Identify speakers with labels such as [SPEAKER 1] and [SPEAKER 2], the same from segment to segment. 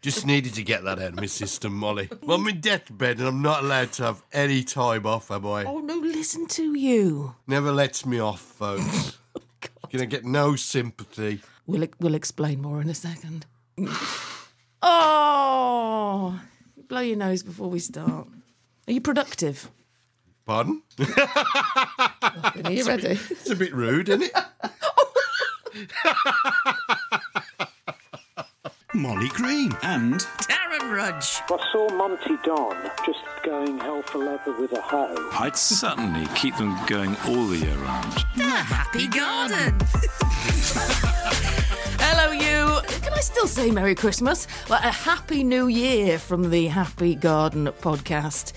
[SPEAKER 1] Just needed to get that out of my system, Mollie. Well, I'm in deathbed and I'm not allowed to have any time off, am I?
[SPEAKER 2] Oh no, listen to you.
[SPEAKER 1] Never lets me off, folks. Oh, Gonna get no sympathy.
[SPEAKER 2] We'll we'll explain more in a second. oh, blow your nose before we start. Are you productive?
[SPEAKER 1] Pardon?
[SPEAKER 2] Are you ready?
[SPEAKER 1] It's a bit rude, isn't it?
[SPEAKER 3] Mollie Green and
[SPEAKER 2] Darren Rudge.
[SPEAKER 4] I saw Monty Don just going hell for leather with a hoe.
[SPEAKER 5] I'd certainly keep them going all the year round.
[SPEAKER 2] The Happy Garden. Hello, you. Can I still say Merry Christmas? Well, a Happy New Year from the Happy Garden podcast.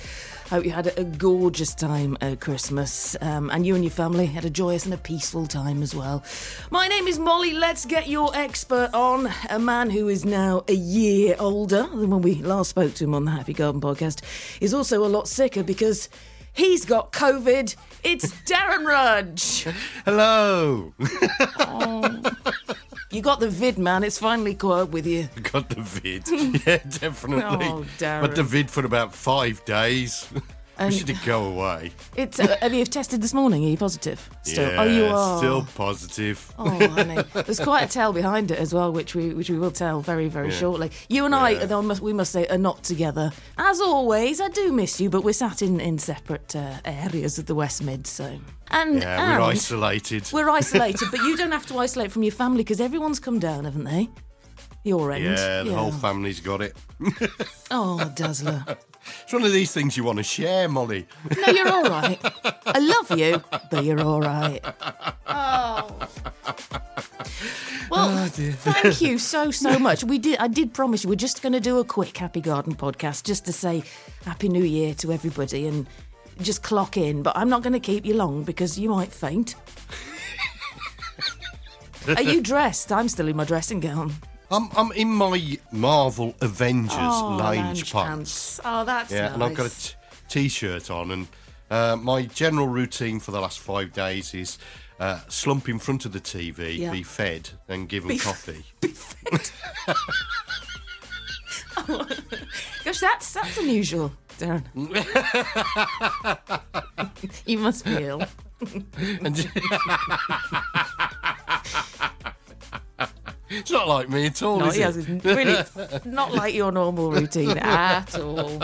[SPEAKER 2] Hope you had a gorgeous time at Christmas, um, and you and your family had a joyous and a peaceful time as well. My name is Mollie. Let's get your expert on. A man who is now a year older than when we last spoke to him on the Happy Garden podcast is also a lot sicker because he's got COVID. It's Darren Rudge.
[SPEAKER 1] Hello.
[SPEAKER 2] You got the vid, man. It's finally caught up with you.
[SPEAKER 1] Got the vid. Yeah, definitely.
[SPEAKER 2] Oh, Darren.
[SPEAKER 1] Got the vid for about five days.
[SPEAKER 2] And-
[SPEAKER 1] we should go away.
[SPEAKER 2] It's. Uh, have you tested this morning? Are you positive? Still?
[SPEAKER 1] Yeah,
[SPEAKER 2] oh, you are.
[SPEAKER 1] Still positive.
[SPEAKER 2] Oh, honey. There's quite a tale behind it as well, which we which we will tell very very
[SPEAKER 1] Yeah.
[SPEAKER 2] shortly. You and I, though, must, we must say, are not together. As always, I do miss you, but we're sat in in separate uh, areas of the West Mid, so. And,
[SPEAKER 1] Yeah, we're isolated.
[SPEAKER 2] We're isolated, but you don't have to isolate from your family because everyone's come down, haven't they? Your end.
[SPEAKER 1] Yeah, the whole family's got it.
[SPEAKER 2] Oh, Dazzler.
[SPEAKER 1] It's one of these things you want to share, Mollie.
[SPEAKER 2] No, you're all right. I love you, but you're all right. Oh. Well, oh, thank you so so much. We did. I did promise you we're just going to do a quick Happy Garden podcast just to say Happy New Year to everybody and just clock in. But I'm not going to keep you long because you might faint. Are you dressed? I'm still in my dressing gown.
[SPEAKER 1] I'm, I'm in my Marvel Avengers
[SPEAKER 2] Oh,
[SPEAKER 1] lounge, pants.
[SPEAKER 2] pants. Oh, that's
[SPEAKER 1] Yeah, and I've got a
[SPEAKER 2] nice.
[SPEAKER 1] t- t-shirt on, and uh, my general routine for the last five days is uh, slump in front of the TV,
[SPEAKER 2] Yeah.
[SPEAKER 1] be fed, and given
[SPEAKER 2] Be-
[SPEAKER 1] coffee.
[SPEAKER 2] Gosh, that's that's unusual, Darren. you must be ill.
[SPEAKER 1] It's not like me at all,
[SPEAKER 2] No,
[SPEAKER 1] is
[SPEAKER 2] yes,
[SPEAKER 1] it?
[SPEAKER 2] it's really not like your normal routine at all.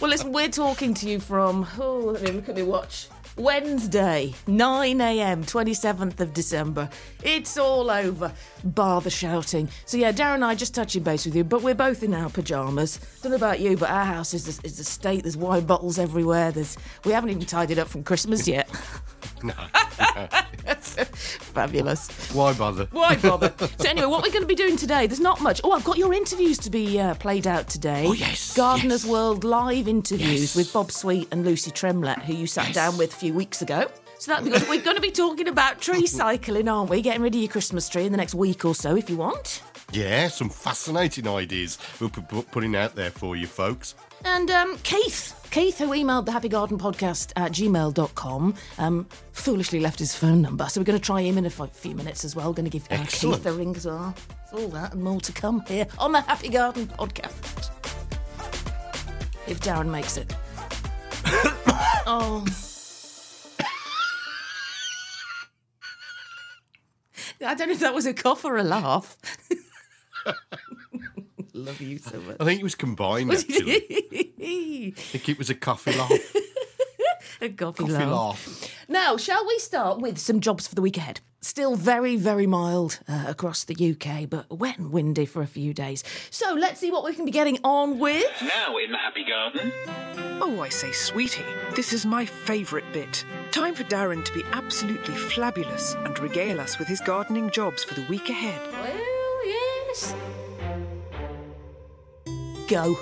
[SPEAKER 2] Well, listen, we're talking to you from, oh, let me look at my watch. Wednesday, 9 a.m., 27th of December. It's all over, bar the shouting. So, yeah, Darren and I just touching base with you, but we're both in our pyjamas. Don't know about you, but our house is a, is a state. There's wine bottles everywhere. There's We haven't even tidied up from Christmas yet.
[SPEAKER 1] No.
[SPEAKER 2] Fabulous.
[SPEAKER 1] Why bother?
[SPEAKER 2] Why bother? so anyway, what we're going to be doing today, there's not much. Oh, I've got your interviews to be uh, played out today.
[SPEAKER 1] Oh, yes,
[SPEAKER 2] Gardeners
[SPEAKER 1] yes.
[SPEAKER 2] World live interviews
[SPEAKER 1] Yes.
[SPEAKER 2] with Bob Sweet and Lucy Tremlett, who you sat down with a few weeks ago. So that'll be good. We're going to be talking about tree cycling, aren't we? Getting rid of your Christmas tree in the next week or so, if you want.
[SPEAKER 1] Yeah, some fascinating ideas pu- pu- putting out there for you folks.
[SPEAKER 2] And um, Keith, Keith, who emailed the Happy Garden Podcast at gmail.com, um, foolishly left his phone number. So we're going to try him in a f- few minutes as well. Going to give uh. Keith a ring as well. It's all that and more to come here on the Happy Garden Podcast. If Darren makes it. oh. I don't know if that was a cough or a laugh. Love you so much.
[SPEAKER 1] I think it was combined, actually. I think it was a coffee laugh.
[SPEAKER 2] a coffee,
[SPEAKER 1] Coffee
[SPEAKER 2] laugh.
[SPEAKER 1] laugh.
[SPEAKER 2] Now, shall we start with some jobs for the week ahead? Still very, very mild uh, across the UK, but wet and windy for a few days. So let's see what we can be getting on with.
[SPEAKER 6] Now in the Happy Garden.
[SPEAKER 7] Oh, I say, sweetie, this is my favourite bit. Time for Darren to be absolutely flabulous and regale us with his gardening jobs for the week ahead.
[SPEAKER 2] Well, yes. Go.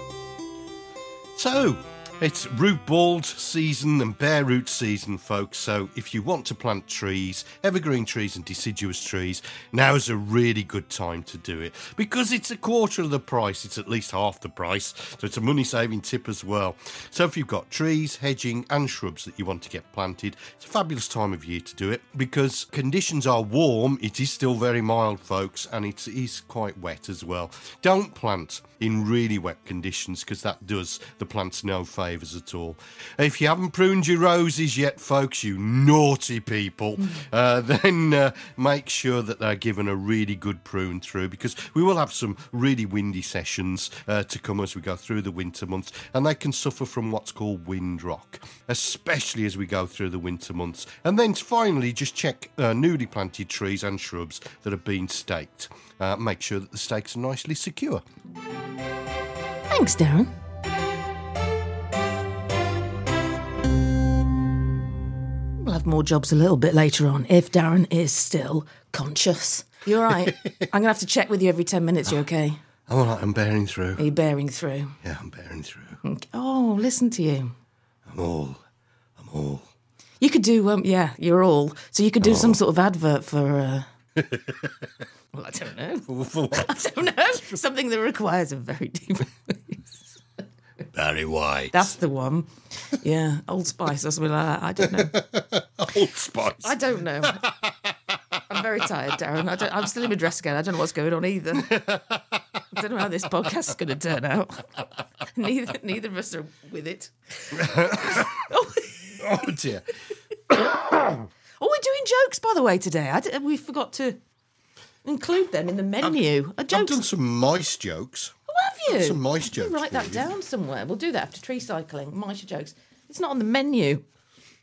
[SPEAKER 1] So, it's root bulge season and bare root season, folks. So, if you want to plant trees, evergreen trees and deciduous trees, now is a really good time to do it because it's a quarter of the price. It's at least half the price, so it's a money saving tip as well. So, if you've got trees, hedging, and shrubs that you want to get planted, it's a fabulous time of year to do it because conditions are warm. It is still very mild, folks, and it is quite wet as well. Don't plant in really wet conditions because that does the plants no favours at all. If you haven't pruned your roses yet, folks, you naughty people, uh, then uh, make sure that they're given a really good prune through because we will have some really windy sessions uh, to come as we go through the winter months and they can suffer from what's called wind rock, especially as we go through the winter months. And then finally, just check uh, newly planted trees and shrubs that have been staked. Uh, make sure that the stakes are nicely secure.
[SPEAKER 2] Thanks, Darren. We'll have more jobs a little bit later on if Darren is still conscious. You're right. I'm going to have to check with you every 10 minutes. You okay?
[SPEAKER 1] I'm all right, I'm bearing through.
[SPEAKER 2] Are you bearing through?
[SPEAKER 1] Yeah, I'm bearing through.
[SPEAKER 2] Oh, listen to you.
[SPEAKER 1] I'm all. I'm all.
[SPEAKER 2] You could do, um, yeah, you're all. So you could do some sort of advert for. Uh, well, I don't know.
[SPEAKER 1] For, for what?
[SPEAKER 2] I don't know. Something that requires a very deep.
[SPEAKER 1] Barry White.
[SPEAKER 2] That's the one. Yeah, Old Spice or something like that. I don't know.
[SPEAKER 1] Old Spice.
[SPEAKER 2] I don't know. I'm very tired, Darren. I don't, I'm still in my dress again. I don't know what's going on either. I don't know how this podcast is going to turn out. neither, neither of us are with it.
[SPEAKER 1] Oh. oh dear.
[SPEAKER 2] Oh, we're doing jokes, by the way, today. I d- we forgot to include them in the menu.
[SPEAKER 1] I've, done some mice jokes.
[SPEAKER 2] Have you?
[SPEAKER 1] some mice
[SPEAKER 2] You Write that down somewhere. We'll do that after tree cycling. Mice jokes. It's not on the menu.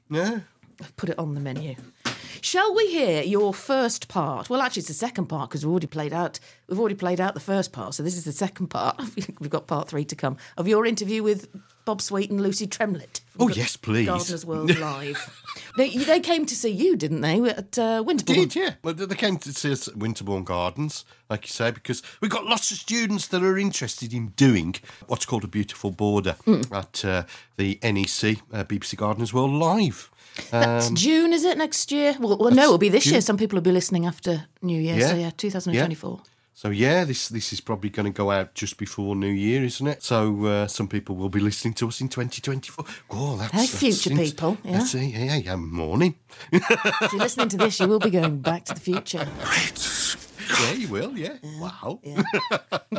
[SPEAKER 1] Yeah.
[SPEAKER 2] I've put it on the menu. Shall we hear your first part? Well, actually, it's the second part because we've already played out. We've already played out the first part, so this is the second part. We've got part three to come of your interview with Bob Sweet and Lucy Tremlett.
[SPEAKER 1] Oh, yes, please.
[SPEAKER 2] Gardeners World Live. they, they came to see you, didn't they, at uh, Winterbourne?
[SPEAKER 1] Did yeah? Well, they came to see us at Winterbourne Gardens, like you say, because we've got lots of students that are interested in doing what's called a beautiful border
[SPEAKER 2] Hmm.
[SPEAKER 1] at uh, the NEC uh, BBC Gardeners World Live.
[SPEAKER 2] That's June, is it next year? Well, well no, it'll be this year. Some people will be listening after New Year. So
[SPEAKER 1] Yeah.
[SPEAKER 2] yeah, 2024.
[SPEAKER 1] So yeah, this this is probably going to go out just before New Year, isn't it? So uh, some people will be listening to us in 2024. Oh, that's,
[SPEAKER 2] Hey,
[SPEAKER 1] that's
[SPEAKER 2] future
[SPEAKER 1] int-
[SPEAKER 2] people, yeah.
[SPEAKER 1] That's it. Yeah, yeah, morning.
[SPEAKER 2] if you're listening to this, you will be going back to the future.
[SPEAKER 1] Yeah, you will. Yeah. Wow.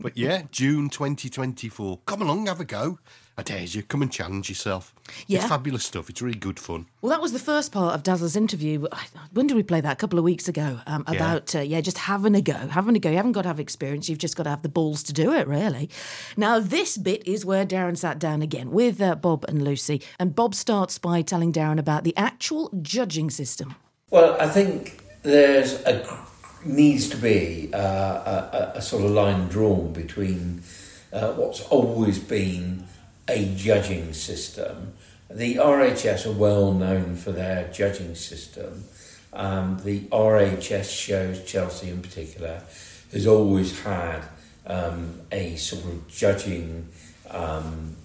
[SPEAKER 1] but yeah, June 2024. Come along, have a go. I dare you. Come and challenge yourself.
[SPEAKER 2] Yeah.
[SPEAKER 1] It's fabulous stuff. It's really good fun.
[SPEAKER 2] Well, that was the first part of Dazzle's interview. I- When did we play that? A couple of weeks ago. Um,
[SPEAKER 1] Yeah.
[SPEAKER 2] about, uh, yeah, just having a go. Having a go. You haven't got to have experience. You've just got to have the balls to do it, really. Now, this bit is where Darren sat down again with uh, Bob and Lucy. And Bob starts by telling Darren about the actual judging system.
[SPEAKER 8] Well, I think there's a needs to be uh, a, a, a sort of line drawn between uh, what's always been a judging system. The RHS are well known for their judging system. Um, the RHS shows, Chelsea in particular, has always had um, a sort of judging um,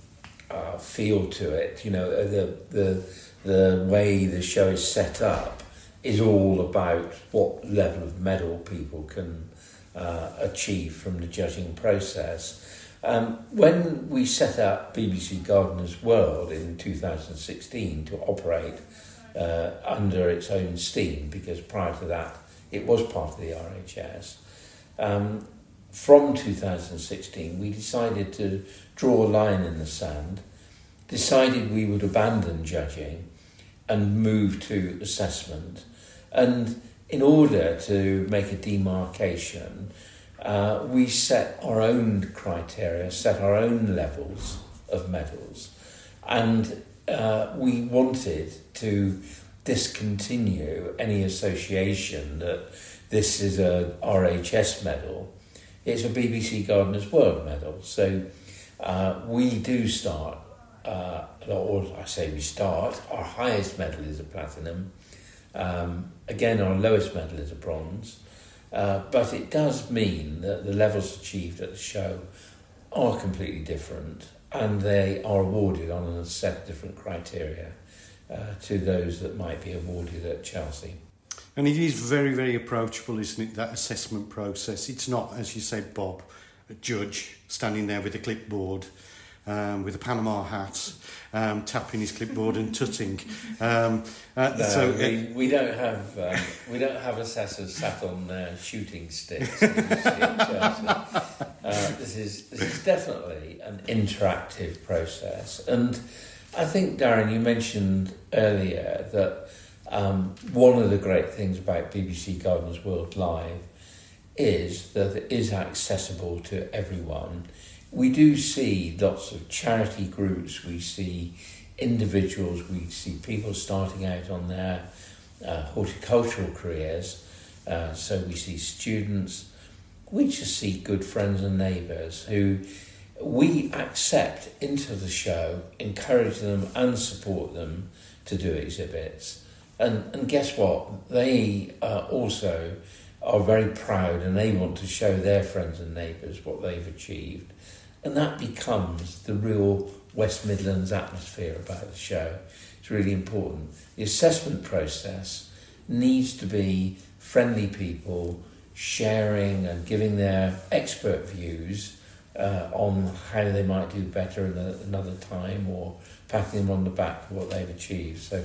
[SPEAKER 8] uh, feel to it. You know, the the the way the show is set up is all about what level of medal people can uh, achieve from the judging process. Um, when we set up BBC Gardeners World in 2016 to operate uh, under its own steam, because prior to that it was part of the RHS, um, from 2016 we decided to draw a line in the sand, decided we would abandon judging and move to assessment. And in order to make a demarcation, uh, we set our own criteria, set our own levels of medals, and uh, we wanted to discontinue any association that this is a RHS medal. It's a BBC Gardeners World medal. So uh, we do start, uh, or I say we start, our highest medal is a platinum. Um, again, our lowest medal is a bronze. Uh, but it does mean that the levels achieved at the show are completely different and they are awarded on a set of different criteria uh, to those that might be awarded at Chelsea.
[SPEAKER 1] And it is very, very approachable, isn't it, that assessment process? It's not, as you said, Bob, a judge standing there with a clipboard um, with a Panama hat, um, tapping his clipboard and tutting. Um,
[SPEAKER 8] uh, no, so we, we don't have um, we don't have assessors sat on uh, shooting sticks. uh, this is this is definitely an interactive process, and I think Darren, you mentioned earlier that um, one of the great things about BBC Gardeners World Live is that it is accessible to everyone we do see lots of charity groups, we see individuals, we see people starting out on their uh, horticultural careers, uh, so we see students, we just see good friends and neighbours who we accept into the show, encourage them and support them to do exhibits. And, and guess what? They uh, also are very proud and they want to show their friends and neighbours what they've achieved. And that becomes the real West Midlands atmosphere about the show. It's really important. The assessment process needs to be friendly people sharing and giving their expert views uh, on how they might do better in another time or patting them on the back for what they've achieved. So,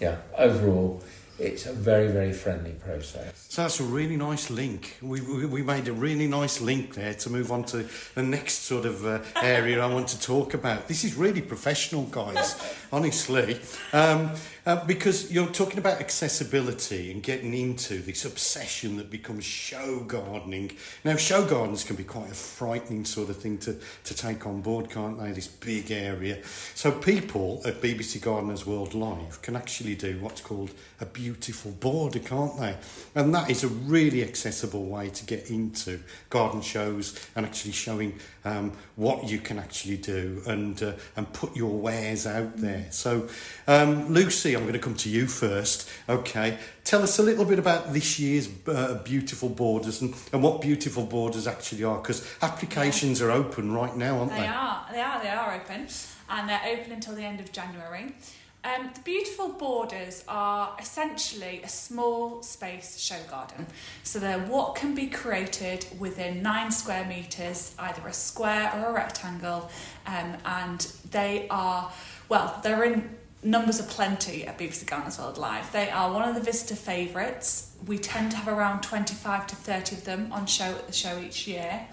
[SPEAKER 8] yeah, overall, it's a very, very friendly process.
[SPEAKER 1] So that's a really nice link. We, we, we made a really nice link there to move on to the next sort of uh, area I want to talk about. This is really professional, guys, honestly. Um, uh, because you're talking about accessibility and getting into this obsession that becomes show gardening. Now, show gardens can be quite a frightening sort of thing to, to take on board, can't they? This big area. So, people at BBC Gardeners World Live can actually do what's called a beautiful border, can't they? And that is a really accessible way to get into garden shows and actually showing um, what you can actually do and uh, and put your wares out there. So, um, Lucy, I'm going to come to you first. Okay, tell us a little bit about this year's uh, beautiful borders and, and what beautiful borders actually are, because applications yeah. are open right now, aren't they?
[SPEAKER 6] They are. They are. They are open, and they're open until the end of January. Um, the beautiful borders are essentially a small space show garden. So they're what can be created within nine square metres, either a square or a rectangle, um, and they are, well, they're in numbers are plenty at BBC World Live. They are one of the visitor favourites. We tend to have around 25 to 30 of them on show at the show each year.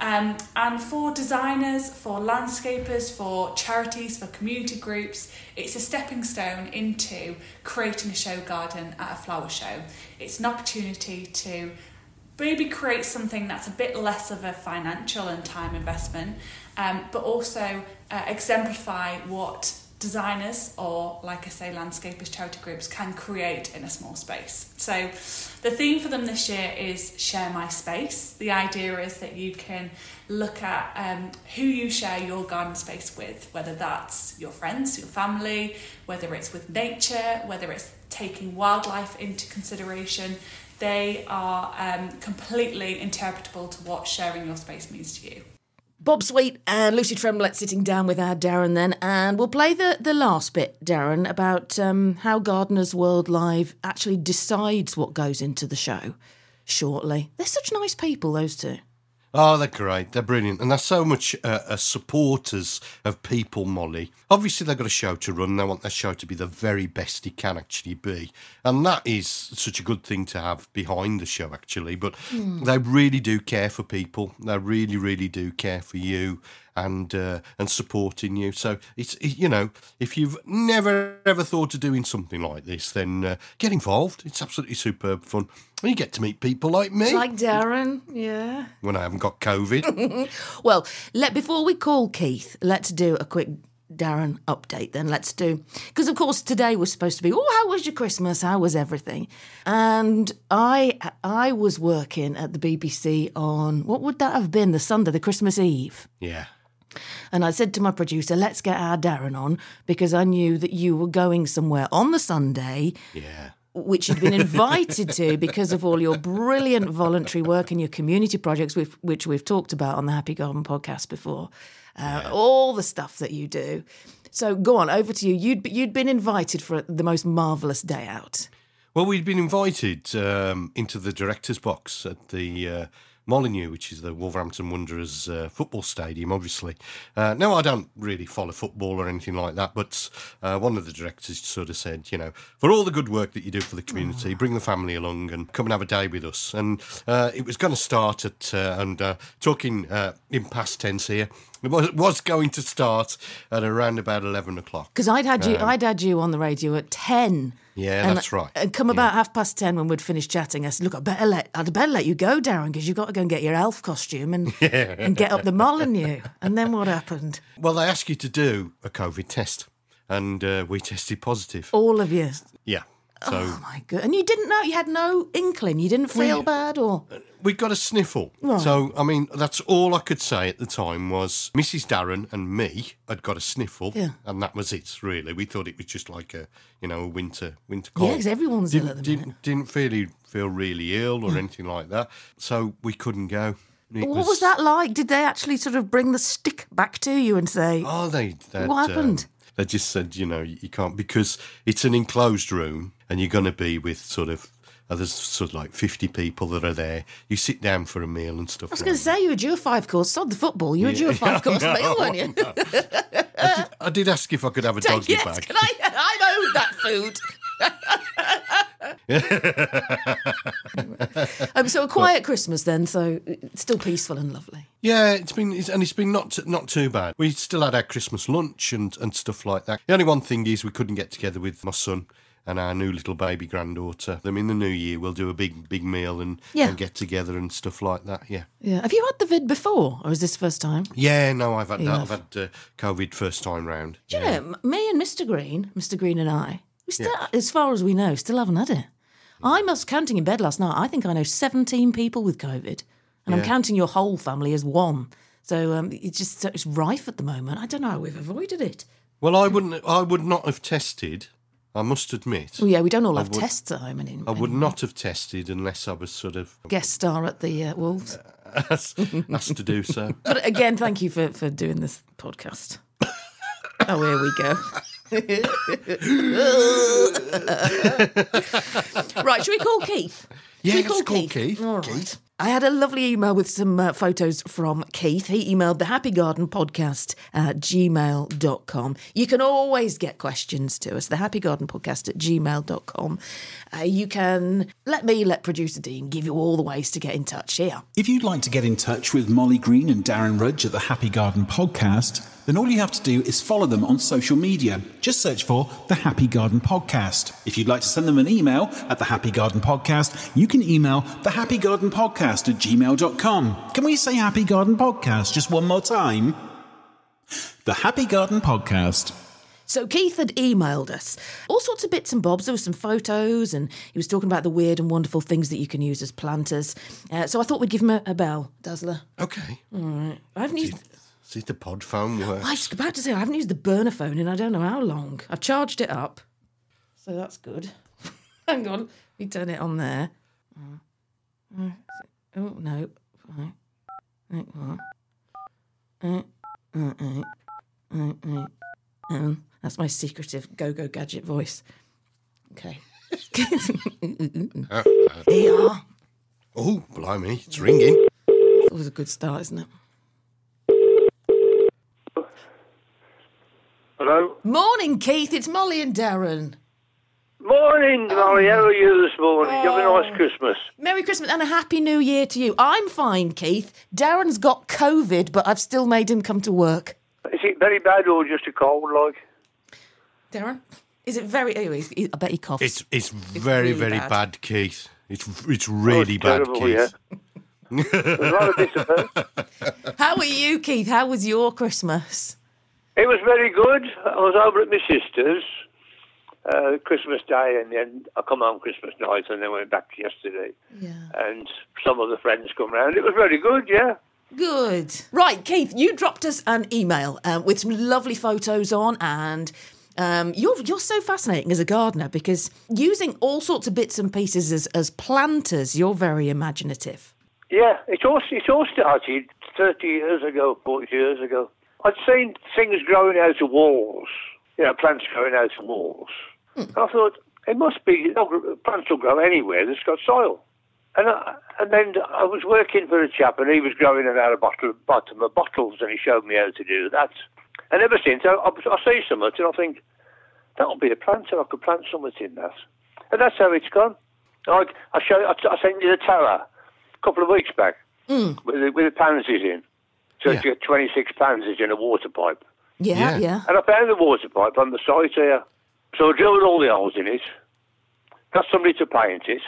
[SPEAKER 6] Um, and for designers, for landscapers, for charities, for community groups, it's a stepping stone into creating a show garden at a flower show. It's an opportunity to maybe create something that's a bit less of a financial and time investment, um, but also uh, exemplify what designers or, like I say, landscapers, charity groups can create in a small space. So, the theme for them this year is Share My Space. The idea is that you can look at um, who you share your garden space with, whether that's your friends, your family, whether it's with nature, whether it's taking wildlife into consideration. They are um, completely interpretable to what sharing your space means to you.
[SPEAKER 2] Bob Sweet and Lucy Tremlett sitting down with our Darren then, and we'll play the, the last bit, Darren, about um, how Gardeners World Live actually decides what goes into the show. shortly. They're such nice people, those two.
[SPEAKER 1] Oh, they're great. They're brilliant. And they're so much uh, uh, supporters of people, Mollie. Obviously, they've got a show to run. They want their show to be the very best it can actually be. And that is such a good thing to have behind the show, actually. But
[SPEAKER 2] Hmm.
[SPEAKER 1] they really do care for people. They really, really do care for you and uh, and supporting you. So it's it, you know, if you've never ever thought of doing something like this, then uh, get involved. It's absolutely superb fun. You get to meet people like me
[SPEAKER 2] Like Darren, yeah.
[SPEAKER 1] when I haven't got COVID.
[SPEAKER 2] Well, let before we call Keith, let's do a quick Darren update. Then let's do because of course today was supposed to be. Oh, how was your Christmas? How was everything? And I I was working at the BBC on what would that have been? The Sunday, the Christmas Eve.
[SPEAKER 1] yeah.
[SPEAKER 2] And I said to my producer, let's get our Darren on because I knew that you were going somewhere on the Sunday
[SPEAKER 1] Yeah.
[SPEAKER 2] Which you'd been invited to because of all your brilliant voluntary work and your community projects, which, which we've talked about on the Happy Garden podcast before. Uh, All the stuff that you do. So go on, over to you. You'd you'd been invited for the most marvelous day out.
[SPEAKER 1] Well, we'd been invited um, into the director's box at the uh, Molineux, which is the Wolverhampton Wanderers uh, football stadium, obviously. Uh, now, I don't really follow football or anything like that, but uh, one of the directors sort of said, you know, for all the good work that you do for the community, bring the family along and come and have a day with us. And uh, it was going to start at, uh, and uh, talking uh, in past tense here, was, was going to start at around about 11 o'clock.
[SPEAKER 2] Because I'd had you,
[SPEAKER 1] Um,
[SPEAKER 2] I'd had you on the radio at ten.
[SPEAKER 1] Yeah,
[SPEAKER 2] and,
[SPEAKER 1] that's right.
[SPEAKER 2] And come about half past ten when we'd finished chatting, I said, "Look, I better let, I'd better let you go, Darren, because you've got to go and get your elf costume and and get up the Molineux." And then what happened?
[SPEAKER 1] Well, they asked you to do a COVID test, and uh, we tested positive.
[SPEAKER 2] All of you.
[SPEAKER 1] Yeah. So
[SPEAKER 2] Oh my god! And you didn't know you had no inkling. You didn't feel
[SPEAKER 1] We-
[SPEAKER 2] bad, or
[SPEAKER 1] we got a sniffle. So, I mean, that's all I could say at the time was Mrs. Darren and me had got a sniffle,
[SPEAKER 2] Yeah.
[SPEAKER 1] and that was it. Really, we thought it was just like a, you know, a winter winter cold.
[SPEAKER 2] Yeah, because everyone's ill
[SPEAKER 1] didn't,
[SPEAKER 2] at the
[SPEAKER 1] didn't, didn't feel feel really ill or anything like that. So we couldn't go. It
[SPEAKER 2] what was that like? Did they actually sort of bring the stick back to you and say,
[SPEAKER 1] Oh, they. they'd,
[SPEAKER 2] What happened?
[SPEAKER 1] um, they just said, you know, you can't because it's an enclosed room, and you're going to be with sort of. uh, there's sort of like 50 people that are there. You sit down for a meal and stuff.
[SPEAKER 2] I was
[SPEAKER 1] like
[SPEAKER 2] going to say you had your five course. Sod the football. You had your five course
[SPEAKER 1] No,
[SPEAKER 2] meal, weren't you?
[SPEAKER 1] I did ask if I could have a doggy
[SPEAKER 2] yes,
[SPEAKER 1] bag.
[SPEAKER 2] can I? I owed that food. um, so a quiet Christmas then. So still peaceful and lovely.
[SPEAKER 1] Yeah, it's been it's, and it's been not not too bad. We still had our Christmas lunch and and stuff like that. The only one thing is we couldn't get together with my son and our new little baby granddaughter. Them in the new year we'll do a big big meal and,
[SPEAKER 2] Yeah.
[SPEAKER 1] and get together and stuff like that. Yeah.
[SPEAKER 2] Yeah. Have you had the vid before, or is this the first time?
[SPEAKER 1] Yeah, no, I've had that. I've had uh, COVID first time round.
[SPEAKER 2] Do you know, me and Mr. Green, Mr. Green and I, we still, as far as we know, still haven't had it. I must counting in bed last night. I think I know seventeen people with COVID, and I'm counting your whole family as one. So um, it's just it's rife at the moment. I don't know how we've avoided it.
[SPEAKER 1] Well, I wouldn't. I would not have tested. I must admit.
[SPEAKER 2] Well, yeah, we don't all
[SPEAKER 1] I
[SPEAKER 2] have
[SPEAKER 1] would-
[SPEAKER 2] tests at home anymore.
[SPEAKER 1] I would not have tested unless I was sort of
[SPEAKER 2] guest star at the uh, Wolves.
[SPEAKER 1] asked, asked to do so.
[SPEAKER 2] But again, thank you for, for doing this podcast. Oh, here we go. right, should we call Keith?
[SPEAKER 1] Yeah,
[SPEAKER 2] Should we
[SPEAKER 1] let's call Keith.
[SPEAKER 2] All right. I had a lovely email with some uh, photos from Keith. He emailed the Happy Garden Podcast at gmail.com. You can always get questions to us, the Happy Garden Podcast at gmail.com. Uh, you can let me, let producer Dean give you all the ways to get in touch here.
[SPEAKER 3] If you'd like to get in touch with Mollie Green and Darren Rudge at the Happy Garden Podcast, then all you have to do is follow them on social media. Just search for the Happy Garden Podcast. If you'd like to send them an email at the Happy Garden Podcast, you can email the Happy Garden Podcast at gmail.com. Can we say Happy Garden Podcast just one more time? The Happy Garden Podcast.
[SPEAKER 2] So Keith had emailed us all sorts of bits and bobs. There were some photos, and he was talking about the weird and wonderful things that you can use as planters. Uh, so I thought we'd give him a, a bell, Dazzler.
[SPEAKER 1] Okay.
[SPEAKER 2] All right. I haven't used.
[SPEAKER 1] See if the pod phone works.
[SPEAKER 2] I was about to say I haven't used the burner phone in I don't know how long. I've charged it up, so that's good. Hang on, let me turn it on there. Uh, uh, Oh no, right. Right, what? Uh, um, that's my secretive go-go gadget voice. Okay.
[SPEAKER 1] Oh, blimey, it's ringing.
[SPEAKER 2] It was a good start, isn't it?
[SPEAKER 9] Hello?
[SPEAKER 2] Morning, Keith. It's Mollie and Darren.
[SPEAKER 9] Morning, um, Mollie. How are you this morning? Did you have a nice oh, Christmas?
[SPEAKER 2] Merry Christmas and a Happy New Year to you. I'm fine, Keith. Darren's got COVID, but I've still made him come to work.
[SPEAKER 9] Is it very bad or just a cold, like?
[SPEAKER 2] Darren? Is it very. Oh, anyway, I bet he coughs.
[SPEAKER 1] It's it's very
[SPEAKER 2] really
[SPEAKER 1] very
[SPEAKER 2] bad.
[SPEAKER 1] bad. Keith. It's it's really bad,
[SPEAKER 9] terrible,
[SPEAKER 1] Keith.
[SPEAKER 9] There's a lot of discipline.
[SPEAKER 2] How are you, Keith? How was your Christmas?
[SPEAKER 9] It was very good. I was over at my sister's uh, Christmas Day, and then I come home Christmas night, and then went back yesterday.
[SPEAKER 2] Yeah.
[SPEAKER 9] And some of the friends come round. It was very good, yeah.
[SPEAKER 2] Good. Right, Keith, you dropped us an email um, with some lovely photos on, and um, you're you're so fascinating as a gardener because using all sorts of bits and pieces as, as planters, you're very imaginative.
[SPEAKER 9] Yeah, it all, it all started 30 years ago, 40 years ago. I'd seen things growing out of walls, you know, plants growing out of walls. And I thought, it must be, plants will grow anywhere that's got soil. And, I, and then I was working for a chap and he was growing it out of bottle, bottom of bottles and he showed me how to do that. And ever since, I, I, I see something and I think, that'll be a planter, I could plant something in that. And that's how it's gone. I, I, show, I, I sent you the tower a couple of weeks back hmm. with, the, with the pansies in. So
[SPEAKER 1] Yeah.
[SPEAKER 9] you get 26 pansies in a water pipe.
[SPEAKER 2] Yeah,
[SPEAKER 1] Yeah.
[SPEAKER 2] yeah.
[SPEAKER 9] And I found the water pipe on the site here. So I drilled all the holes in it, got somebody to paint it.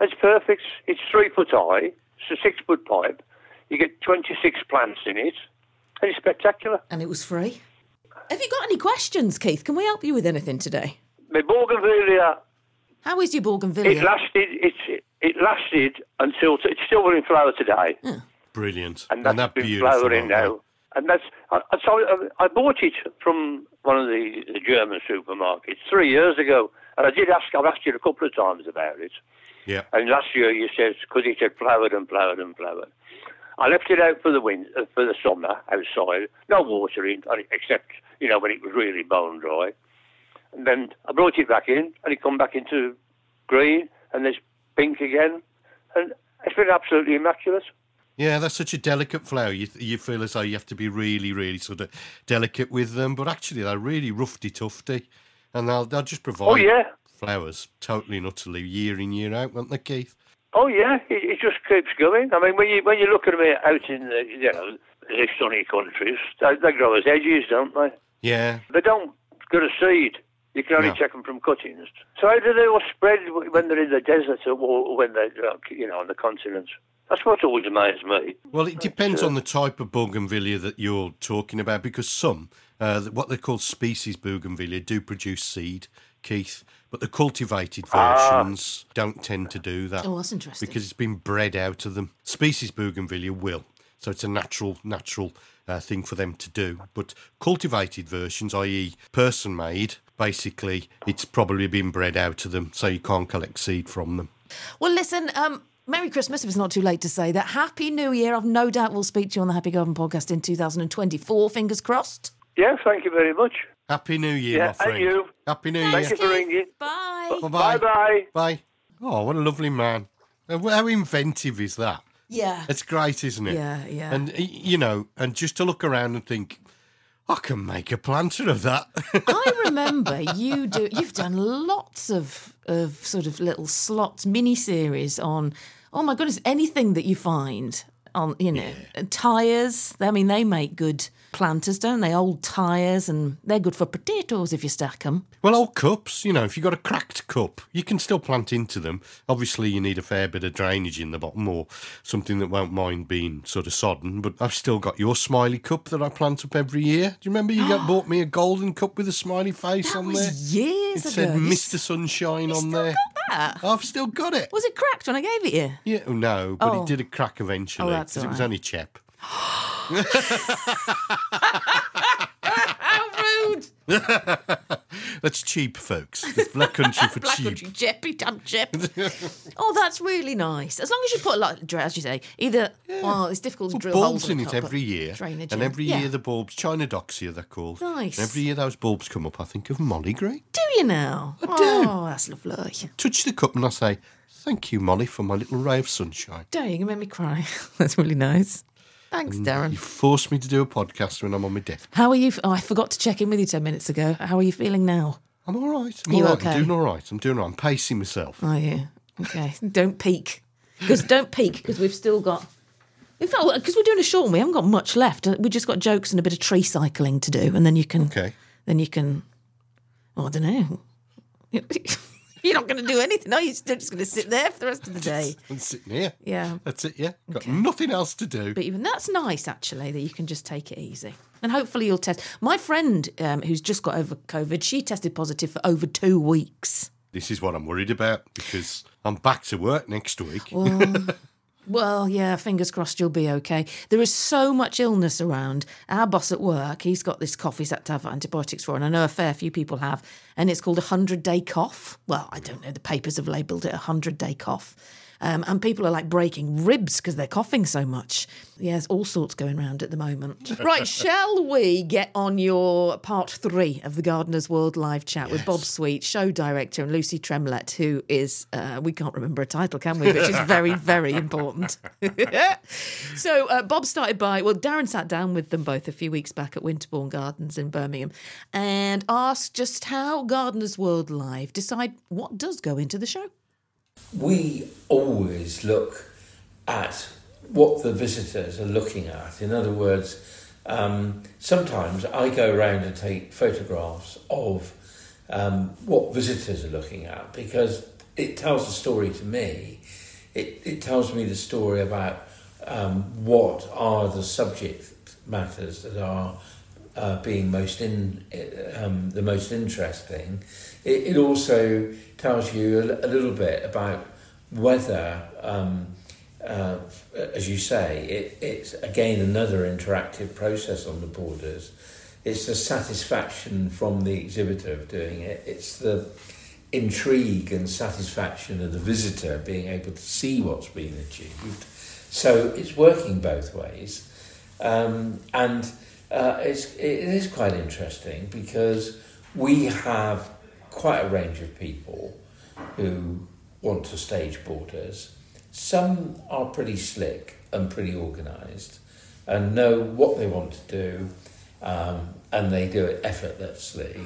[SPEAKER 9] It's perfect. It's three foot high. It's a six foot pipe. You get 26 plants in it. And it's spectacular.
[SPEAKER 2] And it was free. Have you got any questions, Keith? Can we help you with anything today?
[SPEAKER 9] My bougainvillea,
[SPEAKER 2] How is your bougainvillea?
[SPEAKER 9] it lasted, it, it lasted until, it's still in flower today.
[SPEAKER 1] Brilliant.
[SPEAKER 9] and that's
[SPEAKER 1] that
[SPEAKER 9] been
[SPEAKER 1] aren't
[SPEAKER 9] now. And that's I, so I, I bought it from one of the, the German supermarkets three years ago, and I did ask. I've asked you a couple of times about it.
[SPEAKER 1] Yeah.
[SPEAKER 9] And last year you said because it had flowered and flowered and flowered. I left it out for the wind uh, for the summer outside, no watering, uh, except you know when it was really bone dry. And then I brought it back in, and it come back into green, and there's pink again, and it's been absolutely immaculate.
[SPEAKER 1] Yeah, that's such a delicate flower. You, you feel as though you have to be really, really sort of delicate with them, but actually they're really roughy tufty, and they'll they'll just provide
[SPEAKER 9] Oh yeah,
[SPEAKER 1] flowers totally and utterly year in year out, won't they, Keith?
[SPEAKER 9] Oh yeah, it, it just keeps going. I mean, when you when you look at them out in the you know the sunny countries, they, they grow as edges, don't they?
[SPEAKER 1] Yeah,
[SPEAKER 9] They don't go to seed. You can only
[SPEAKER 1] No.
[SPEAKER 9] check them from cuttings. So how do they all spread when they're in the desert or- when they're you know on the continent? That's what always amazes me.
[SPEAKER 1] Well, it depends
[SPEAKER 9] uh,
[SPEAKER 1] on the type of bougainvillea that you're talking about because some, uh, what they call species bougainvillea, do produce seed, Keith, but the cultivated
[SPEAKER 9] Ah.
[SPEAKER 1] versions don't tend to do that.
[SPEAKER 2] Oh, that's interesting.
[SPEAKER 1] Because it's been bred out of them. Species bougainvillea will, so it's a natural, natural uh, thing for them to do. But cultivated versions, i.e., person made, basically, it's probably been bred out of them, so you can't collect seed from them.
[SPEAKER 2] Well, listen, um, Merry Christmas if it's not too late to say that. Happy New Year. I've no doubt we'll speak to you on the Happy Garden podcast in 2024. Fingers crossed.
[SPEAKER 9] Yeah, thank you very much.
[SPEAKER 1] Happy New Year,
[SPEAKER 9] Yeah,
[SPEAKER 1] my
[SPEAKER 9] and
[SPEAKER 1] friend.
[SPEAKER 9] you.
[SPEAKER 1] Happy New
[SPEAKER 9] Thank
[SPEAKER 1] Year.
[SPEAKER 9] you for ringing.
[SPEAKER 2] Bye.
[SPEAKER 1] Bye
[SPEAKER 9] Bye bye.
[SPEAKER 1] Bye. Oh, what a lovely man. Uh, How inventive is that?
[SPEAKER 2] Yeah.
[SPEAKER 1] It's great, isn't it?
[SPEAKER 2] Yeah, yeah.
[SPEAKER 1] And, you know, and just to look around and think, I can make a planter of that.
[SPEAKER 2] I remember you do. You've done lots of of sort of little slots, mini series on. Oh my goodness, anything that you find on, you know, tires. I mean, they make good planters, don't they? Old tires, and they're good for potatoes if you stack them.
[SPEAKER 1] well, old cups, you know, if you've got a cracked cup, you can still plant into them. Obviously, you need a fair bit of drainage in the bottom or something that won't mind being sort of sodden. But I've still got your smiley cup that I plant up every year. Do you remember you got bought me a golden cup with a smiley face
[SPEAKER 2] That
[SPEAKER 1] on
[SPEAKER 2] was
[SPEAKER 1] there?
[SPEAKER 2] years
[SPEAKER 1] It said
[SPEAKER 2] ago. You
[SPEAKER 1] Mr. Sunshine on
[SPEAKER 2] still
[SPEAKER 1] there.
[SPEAKER 2] That?
[SPEAKER 1] I've still got it.
[SPEAKER 2] Was it cracked when I gave it you?
[SPEAKER 1] Yeah, oh, no, but
[SPEAKER 2] Oh.
[SPEAKER 1] it did a crack eventually.
[SPEAKER 2] Oh, that's
[SPEAKER 1] 'cause it was
[SPEAKER 2] right.
[SPEAKER 1] only Chep. That's cheap, folks. It's Black Country for
[SPEAKER 2] Black
[SPEAKER 1] cheap.
[SPEAKER 2] country chip. oh, that's really nice. As long as you put a lot, as you say, either. Well, it's difficult to
[SPEAKER 1] Well,
[SPEAKER 2] drill
[SPEAKER 1] bulbs
[SPEAKER 2] holes
[SPEAKER 1] in
[SPEAKER 2] the
[SPEAKER 1] it every year,
[SPEAKER 2] Drainage
[SPEAKER 1] and every
[SPEAKER 2] Yeah.
[SPEAKER 1] year the bulbs, Chionodoxa they're called.
[SPEAKER 2] Nice.
[SPEAKER 1] And every year those bulbs come up, I think of Mollie Green.
[SPEAKER 2] Do you now?
[SPEAKER 1] I do.
[SPEAKER 2] Oh, that's lovely.
[SPEAKER 1] Touch the cup and I say, Thank you, Mollie, for my little ray of sunshine.
[SPEAKER 2] Don't you make me cry. That's really nice. Thanks, mm, Darren.
[SPEAKER 1] You forced me to do a podcast when I'm on my death.
[SPEAKER 2] How are you? Oh, I forgot to check in with you 10 minutes ago. How are you feeling now?
[SPEAKER 1] I'm all right. I'm
[SPEAKER 2] Are you
[SPEAKER 1] all right.
[SPEAKER 2] okay?
[SPEAKER 1] I'm doing all right. I'm doing all right. I'm pacing myself.
[SPEAKER 2] Are you? Okay. don't peak. Because don't peak, because we've still got. In fact, because we're doing a short one, we haven't got much left. We've just got jokes and a bit of tree cycling to do, and then you can.
[SPEAKER 1] Okay.
[SPEAKER 2] Then you can. Well, I don't know. You're not going to do anything, No, you? You're just going to sit there for the rest of the day.
[SPEAKER 1] I'm sitting here.
[SPEAKER 2] Yeah.
[SPEAKER 1] That's it, yeah. Got nothing else to do.
[SPEAKER 2] But even that's nice, actually, that you can just take it easy. And hopefully you'll test. My friend um, who's just got over COVID, she tested positive for over two weeks.
[SPEAKER 1] This is what I'm worried about because I'm back to work next week.
[SPEAKER 2] Well, well, yeah, fingers crossed you'll be okay. There is so much illness around. Our boss at work, he's got this cough he's had to have antibiotics for, and I know a fair few people have, and it's called a 100 day cough. Well, I don't know, the papers have labelled it a 100 day cough. Um, and people are like breaking ribs because they're coughing so much. Yeah, there's all sorts going around at the moment. right, shall we get on your part three of the Gardener's World live chat with Bob Sweet, show director, and Lucy Tremlett, who is, uh, we can't remember a title, can we? But she's very, very important. so uh, Bob started by, well, Darren sat down with them both a few weeks back at Winterbourne Gardens in Birmingham and asked just how Gardener's World Live decide what does go into the show.
[SPEAKER 8] We always look at what the visitors are looking at. In other words, um, sometimes I go around and take photographs of um, what visitors are looking at because it tells a story to me. It, it tells me the story about um, what are the subject matters that are uh, being most in um, the most interesting. It, it also tells you a, a little bit about whether, um, uh, as you say, it, it's again another interactive process on the borders. It's the satisfaction from the exhibitor of doing it. It's the intrigue and satisfaction of the visitor being able to see what's being achieved. So it's working both ways, um, and uh, it's, it is quite interesting because we have quite a range of people who want to stage borders. Some are pretty slick and pretty organised and know what they want to do um, and they do it effortlessly.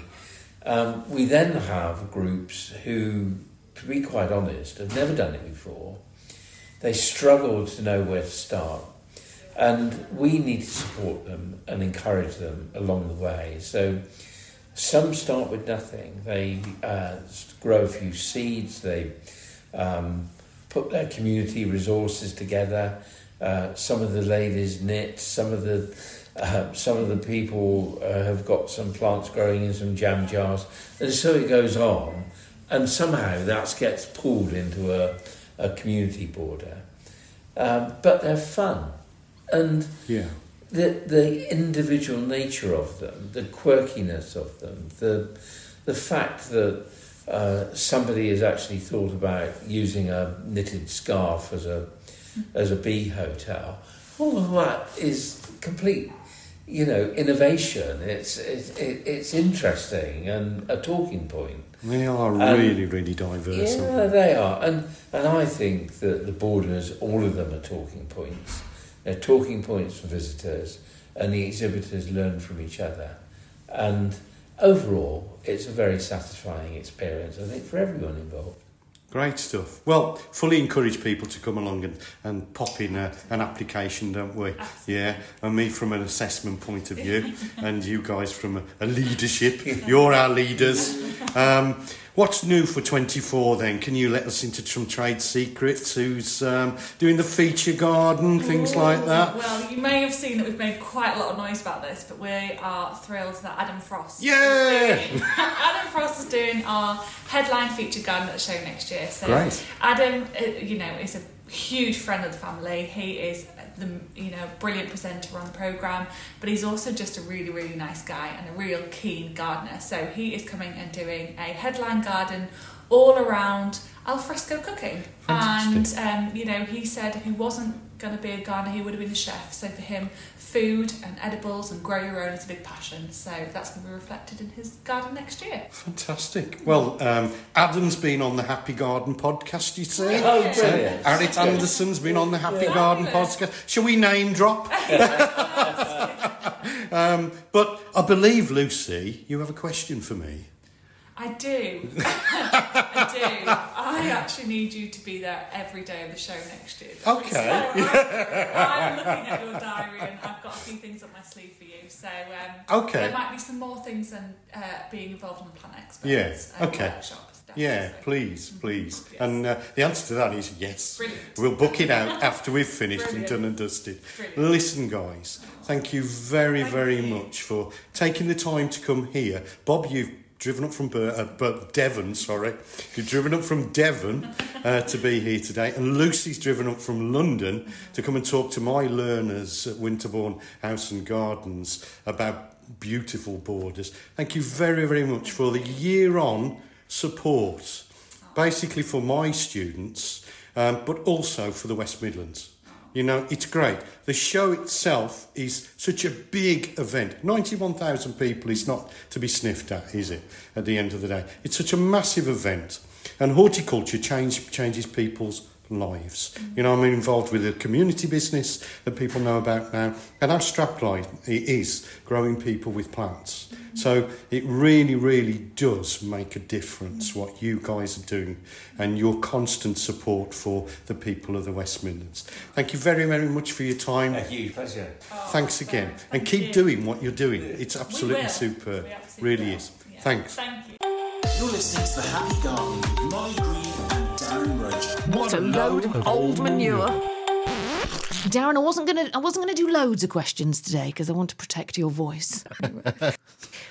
[SPEAKER 8] Um, we then have groups who, to be quite honest, have never done it before. They struggle to know where to start. And we need to support them and encourage them along the way. So some start with nothing. They uh, grow a few seeds, they um, put their community resources together. Uh, some of the ladies knit, some of the uh, some of the people uh, have got some plants growing in some jam jars, and so it goes on, and somehow that gets pulled into a, a community border. Um, but they're fun, and
[SPEAKER 3] Yeah.
[SPEAKER 8] The the individual nature of them, the quirkiness of them, the the fact that uh, somebody has actually thought about using a knitted scarf as a as a bee hotel, all of that is complete, you know, innovation. It's it's it's interesting and a talking point.
[SPEAKER 3] They are
[SPEAKER 8] Um,
[SPEAKER 3] really, really diverse.
[SPEAKER 8] Yeah, they are, and and I think that the borders, all of them are talking points. They're talking points for visitors, and the exhibitors learn from each other. And overall, it's a very satisfying experience, I think, for everyone involved.
[SPEAKER 3] Great stuff. Well, fully encourage people to come along and, and pop in a, an application, don't we? Yeah, and me from an assessment point of view, and you guys from a, a leadership. You're our leaders. Um, what's new for 24 then? Can you let us into some trade secrets? Who's um, doing the feature garden, things like that?
[SPEAKER 6] Well, you may have seen that we've made quite a lot of noise about this, but we are thrilled that Adam Frost.
[SPEAKER 3] Yeah!
[SPEAKER 6] doing- Adam Frost is doing our headline feature garden at the show next year. So
[SPEAKER 3] Great.
[SPEAKER 6] Adam, uh, you know, is a huge friend of the family. He is the you know brilliant presenter on the program, but he's also just a really really nice guy and a real keen gardener. So he is coming and doing a headline garden all around alfresco cooking. And um, you know, he said he wasn't going to be a gardener, he would have been a chef. So for him, food and edibles and grow your own is a big passion. So that's going to be reflected in his garden next year.
[SPEAKER 1] Fantastic. Well, um, Adam's been on the Happy Garden podcast, you see.
[SPEAKER 8] Oh,
[SPEAKER 1] So. Arit Anderson's been on the Happy Garden podcast. Shall we name drop? um, but I believe, Lucy, you have a question for me.
[SPEAKER 6] I do. I do. I actually need you to be there every day of the show next year.
[SPEAKER 1] Okay.
[SPEAKER 6] So I'm, I'm looking at your diary and I've got a few things up my sleeve for you. So um,
[SPEAKER 1] Okay.
[SPEAKER 6] there might be some more things than uh, being involved on the Plant Yes.
[SPEAKER 1] Yeah,
[SPEAKER 6] uh,
[SPEAKER 1] okay. Yeah,
[SPEAKER 6] So-
[SPEAKER 1] please, please. And uh, the answer to that is yes.
[SPEAKER 6] Brilliant.
[SPEAKER 1] We'll book it out after we've finished and done and dusted.
[SPEAKER 6] Brilliant.
[SPEAKER 1] Listen, guys, thank you very, very much for taking the time to come here. Bob, you've driven up from Bur- uh, Devon, sorry. You've driven up from Devon uh, to be here today. And Lucy's driven up from London to come and talk to my learners at Winterbourne House and Gardens about beautiful borders. Thank you very, very much for the year on support, basically for my students, um, but also for the West Midlands. You know, it's great. The show itself is such a big event. 91,000 people is not to be sniffed at, is it, at the end of the day? It's such a massive event. And horticulture change, changes people's lives. You know, I'm involved with a community business that people know about now, and our strapline is growing people with plants. So it really, really does make a difference what you guys are doing and your constant support for the people of the West Midlands. Thank you very, very much for your time.
[SPEAKER 8] A huge pleasure.
[SPEAKER 1] Oh, Thanks again. and keep doing what you're doing. It's absolutely
[SPEAKER 6] will.
[SPEAKER 1] superb.
[SPEAKER 6] Absolutely
[SPEAKER 1] Really
[SPEAKER 6] will.
[SPEAKER 1] is.
[SPEAKER 6] Yeah.
[SPEAKER 1] Thanks.
[SPEAKER 6] Thank you.
[SPEAKER 3] You're listening to The Happy Garden with Mollie Green and Darren Rudge.
[SPEAKER 2] What a load of old manure. Darren, I wasn't gonna I wasn't gonna do loads of questions today because I want to protect your voice.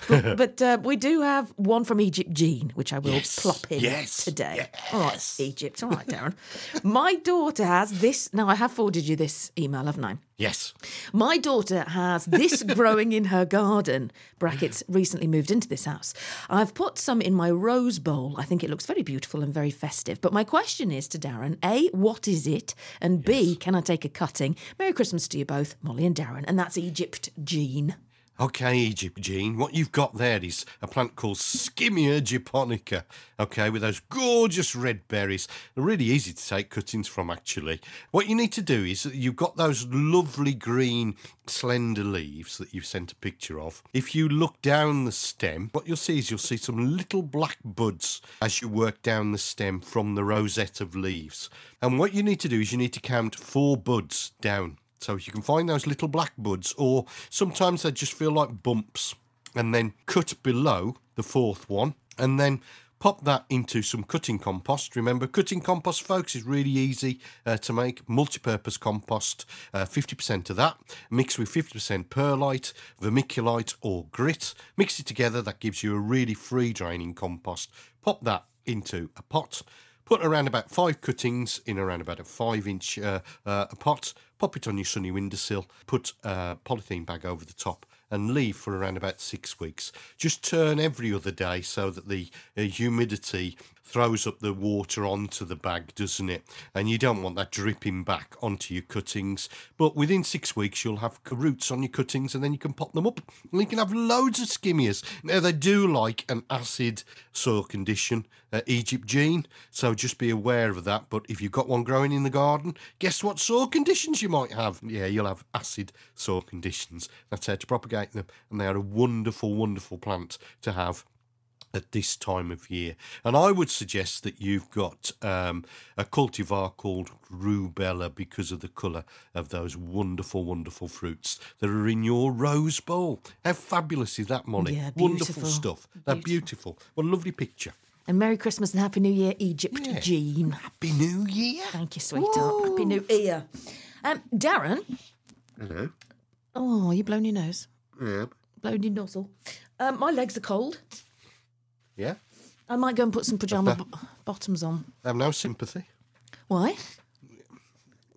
[SPEAKER 2] but but uh, we do have one from Egypt Jean, which I will
[SPEAKER 1] Yes,
[SPEAKER 2] plop in
[SPEAKER 1] yes,
[SPEAKER 2] today. All right, Egypt. All right, Darren. My daughter has this. Now I have forwarded you this email, haven't I?
[SPEAKER 1] Yes.
[SPEAKER 2] My daughter has this growing in her garden. Brackets recently moved into this house. I've put some in my rose bowl. I think it looks very beautiful and very festive. But my question is to Darren A, what is it? And B, can I take a cutting? Merry Christmas to you both, Mollie and Darren. And that's Egypt Jean.
[SPEAKER 1] Okay, Egypt Jean, what you've got there is a plant called Skimmia japonica, okay, with those gorgeous red berries. They're really easy to take cuttings from, actually. What you need to do is you've got those lovely green, slender leaves that you've sent a picture of. If you look down the stem, what you'll see is you'll see some little black buds as you work down the stem from the rosette of leaves. And what you need to do is you need to count four buds down. So you can find those little black buds, or sometimes they just feel like bumps, and then cut below the fourth one, and then pop that into some cutting compost. Remember, cutting compost, folks, is really easy uh, to make. Multi-purpose compost, uh, 50% of that, mixed with 50% perlite, vermiculite, or grit. Mix it together. That gives you a really free draining compost. Pop that into a pot. Put around about five cuttings in around about a five inch uh, uh, pot. Pop it on your sunny windowsill. Put a polythene bag over the top and leave for around about six weeks. Just turn every other day so that the uh, humidity throws up the water onto the bag, doesn't it? And you don't want that dripping back onto your cuttings. But within six weeks, you'll have roots on your cuttings and then you can pop them up. And you can have loads of skimmias. Now, they do like an acid soil condition, uh, Egypt Jean, so just be aware of that. But if you've got one growing in the garden, guess what soil conditions you might have? Yeah, you'll have acid soil conditions. That's how to propagate them. And they are a wonderful, wonderful plant to have at this time of year. And I would suggest that you've got um, a cultivar called rubella because of the colour of those wonderful, wonderful fruits that are in your rose bowl. How fabulous is that, Mollie?
[SPEAKER 2] Yeah,
[SPEAKER 1] wonderful
[SPEAKER 2] beautiful.
[SPEAKER 1] stuff. They're beautiful. What a lovely picture.
[SPEAKER 2] And Merry Christmas and Happy New Year, Egypt Jean.
[SPEAKER 1] Happy New Year.
[SPEAKER 2] Thank you, sweetheart. Happy New Year. Um, Darren.
[SPEAKER 1] Hello.
[SPEAKER 2] Oh, you blown your nose?
[SPEAKER 1] Yeah.
[SPEAKER 2] Blown your nozzle. Um, my legs are cold.
[SPEAKER 1] Yeah.
[SPEAKER 2] I might go and put some pajama b- bottoms on.
[SPEAKER 1] I have no sympathy.
[SPEAKER 2] Why?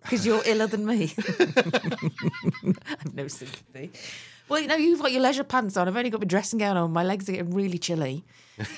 [SPEAKER 2] Because you're iller than me. I have no sympathy. Well, you know, you've got your leisure pants on. I've only got my dressing gown on. My legs are getting really chilly.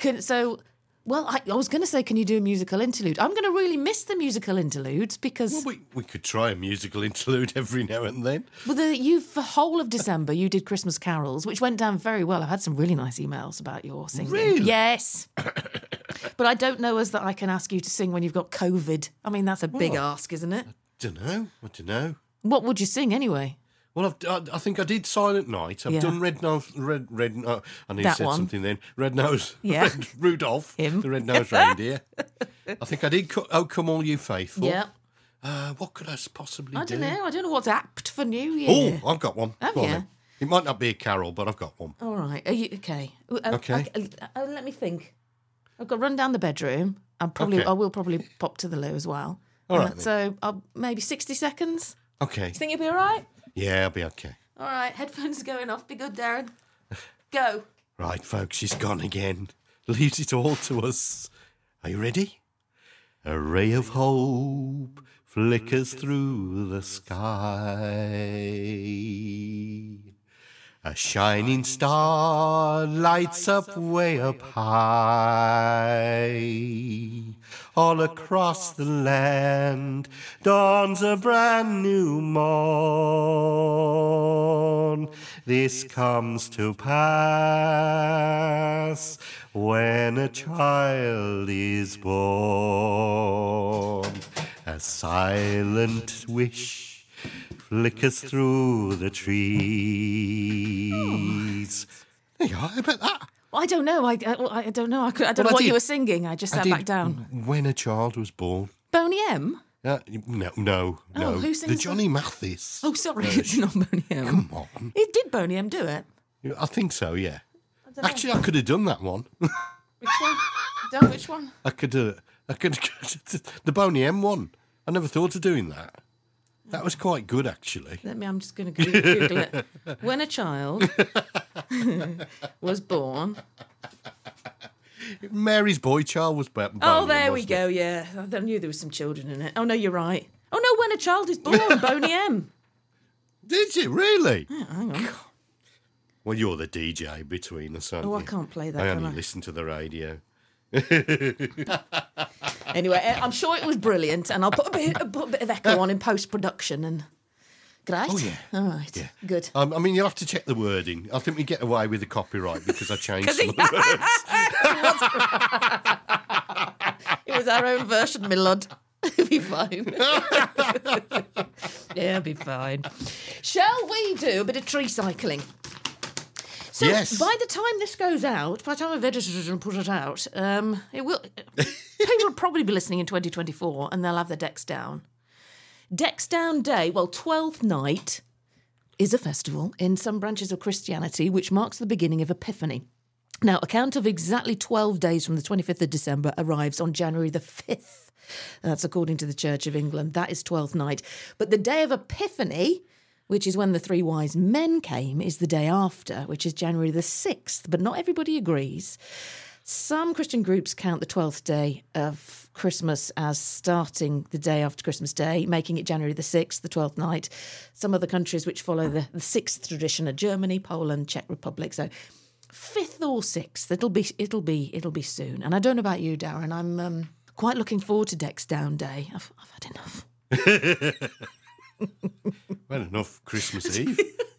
[SPEAKER 2] Can, so, Well, I, I was going to say, can you do a musical interlude? I'm going to really miss the musical interludes because
[SPEAKER 1] Well, we, we could try a musical interlude every now and then.
[SPEAKER 2] well, the, you for whole of December you did Christmas carols, which went down very well. I've had some really nice emails about your singing.
[SPEAKER 1] Really?
[SPEAKER 2] Yes. but I don't know as that I can ask you to sing when you've got COVID. I mean, that's a big
[SPEAKER 1] What?
[SPEAKER 2] ask, isn't it?
[SPEAKER 1] Don't know. I don't know.
[SPEAKER 2] What would you sing anyway?
[SPEAKER 1] Well, I've, I, I think I did Silent Night. I've
[SPEAKER 2] Yeah.
[SPEAKER 1] done Red Nose, Red, Red. Uh, I need
[SPEAKER 2] That
[SPEAKER 1] to say
[SPEAKER 2] one.
[SPEAKER 1] something then. Red Nose,
[SPEAKER 2] Yeah.
[SPEAKER 1] Red Rudolph,
[SPEAKER 2] Him.
[SPEAKER 1] the Red Nose Reindeer. I think I did. Co- oh, come all you faithful.
[SPEAKER 2] Yeah.
[SPEAKER 1] Uh, what could I possibly
[SPEAKER 2] I
[SPEAKER 1] do?
[SPEAKER 2] don't know. I don't know what's apt for New Year.
[SPEAKER 1] Oh, I've got one.
[SPEAKER 2] Have
[SPEAKER 1] Go on then. It might not be a carol, but I've got one.
[SPEAKER 2] All right. Are you okay? Uh,
[SPEAKER 1] Okay.
[SPEAKER 2] uh, uh, let me think. I've got to run down the bedroom. I'm probably.
[SPEAKER 1] Okay.
[SPEAKER 2] I will probably pop to the loo as well.
[SPEAKER 1] All right
[SPEAKER 2] Uh,
[SPEAKER 1] then.
[SPEAKER 2] so I'll, maybe sixty seconds.
[SPEAKER 1] Okay.
[SPEAKER 2] You think you'll be all right?
[SPEAKER 1] Yeah, I'll be okay.
[SPEAKER 2] All right. Headphones are going off. Be good, Darren. Go.
[SPEAKER 1] Right, folks, she's gone again. Leaves it all to us. Are you ready? A ray of hope flickers through the sky. A shining star lights up way up high. All across the land dawns a brand new morn. This comes to pass when a child is born. A silent wish flickers through the trees. There you are, how about that?
[SPEAKER 2] Well, I don't know. I, I, I don't know. I, could, I don't
[SPEAKER 1] Well,
[SPEAKER 2] know
[SPEAKER 1] I
[SPEAKER 2] what you were singing. I just
[SPEAKER 1] I
[SPEAKER 2] sat back down.
[SPEAKER 1] When a child was born.
[SPEAKER 2] Boney M.
[SPEAKER 1] Uh, no, no,
[SPEAKER 2] Oh,
[SPEAKER 1] no.
[SPEAKER 2] who sings
[SPEAKER 1] the
[SPEAKER 2] sings
[SPEAKER 1] Johnny Mathis.
[SPEAKER 2] Oh, sorry,
[SPEAKER 1] version.
[SPEAKER 2] it's not Boney M.
[SPEAKER 1] Come on.
[SPEAKER 2] It did Boney M do it?
[SPEAKER 1] I think so, yeah.
[SPEAKER 2] don't know.
[SPEAKER 1] Actually, I could have done that one.
[SPEAKER 2] Which one? Don't which one?
[SPEAKER 1] I could have. I could. the Boney M one. I never thought of doing that. That was quite good, actually.
[SPEAKER 2] Let me. I'm just going to Google it. When a child was born.
[SPEAKER 1] Mary's boy child was. born.
[SPEAKER 2] Oh, there we go. Yeah, I knew there was some children in it. Oh no, you're right. Oh no, when a child is born, Boney M.
[SPEAKER 1] Did you really?
[SPEAKER 2] Yeah, hang on.
[SPEAKER 1] Well, you're the DJ between us, aren't
[SPEAKER 2] Oh, I can't play that,
[SPEAKER 1] I
[SPEAKER 2] can
[SPEAKER 1] only
[SPEAKER 2] I?
[SPEAKER 1] listen to the radio.
[SPEAKER 2] Anyway, eh, I'm sure it was brilliant, and I'll put a bit, put a bit of echo on in post production. And great.
[SPEAKER 1] Oh, yeah.
[SPEAKER 2] All right.
[SPEAKER 1] Yeah.
[SPEAKER 2] Good.
[SPEAKER 1] Um, I mean, you'll have to check the wording. I think we get away with the copyright because I changed some of the words.
[SPEAKER 2] It was our own version, my lord. It'll be fine. yeah, it'll be fine. Shall we do a bit of tree cycling? So
[SPEAKER 1] Yes.
[SPEAKER 2] by the time this goes out, by the time I've edited it and put it out, um, it will. people will probably be listening in 2024, and they'll have their decks down. Decks Down Day, well, Twelfth Night is a festival in some branches of Christianity which marks the beginning of Epiphany. Now, a count of exactly 12 days from the 25th of December arrives on January the 5th. That's according to the Church of England. That is 12th night. But the day of Epiphany, which is when the three wise men came, is the day after, which is January the 6th. But not everybody agrees. Some Christian groups count the 12th day of Christmas as starting the day after Christmas Day, making it January the 6th, the 12th night. Some other countries which follow the, the 6th tradition are Germany, Poland, Czech Republic. So 5th or 6th, it'll be it'll be it'll be soon. And I don't know about you, Darren. I'm um, quite looking forward to Dex Down Day. I've, I've had enough.
[SPEAKER 1] well, enough Christmas Eve.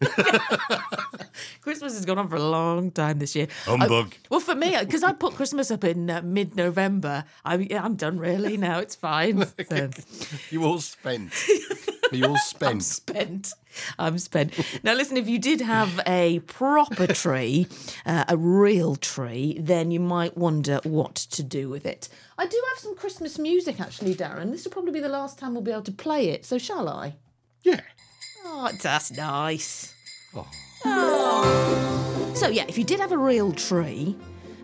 [SPEAKER 2] Christmas has gone on for a long time this year.
[SPEAKER 1] Humbug.
[SPEAKER 2] I- well, for me, because I put Christmas up in uh, mid-November, I'm I'm done really now. It's fine. So.
[SPEAKER 1] You all spent. you all spent?
[SPEAKER 2] I'm
[SPEAKER 1] spent.
[SPEAKER 2] spent. I'm spent. Now, listen, if you did have a proper tree, uh, a real tree, then you might wonder what to do with it. I do have some Christmas music, actually, Darren. This will probably be the last time we'll be able to play it. So, shall I?
[SPEAKER 1] Yeah.
[SPEAKER 2] Oh, that's nice. Oh. oh. So, yeah, if you did have a real tree,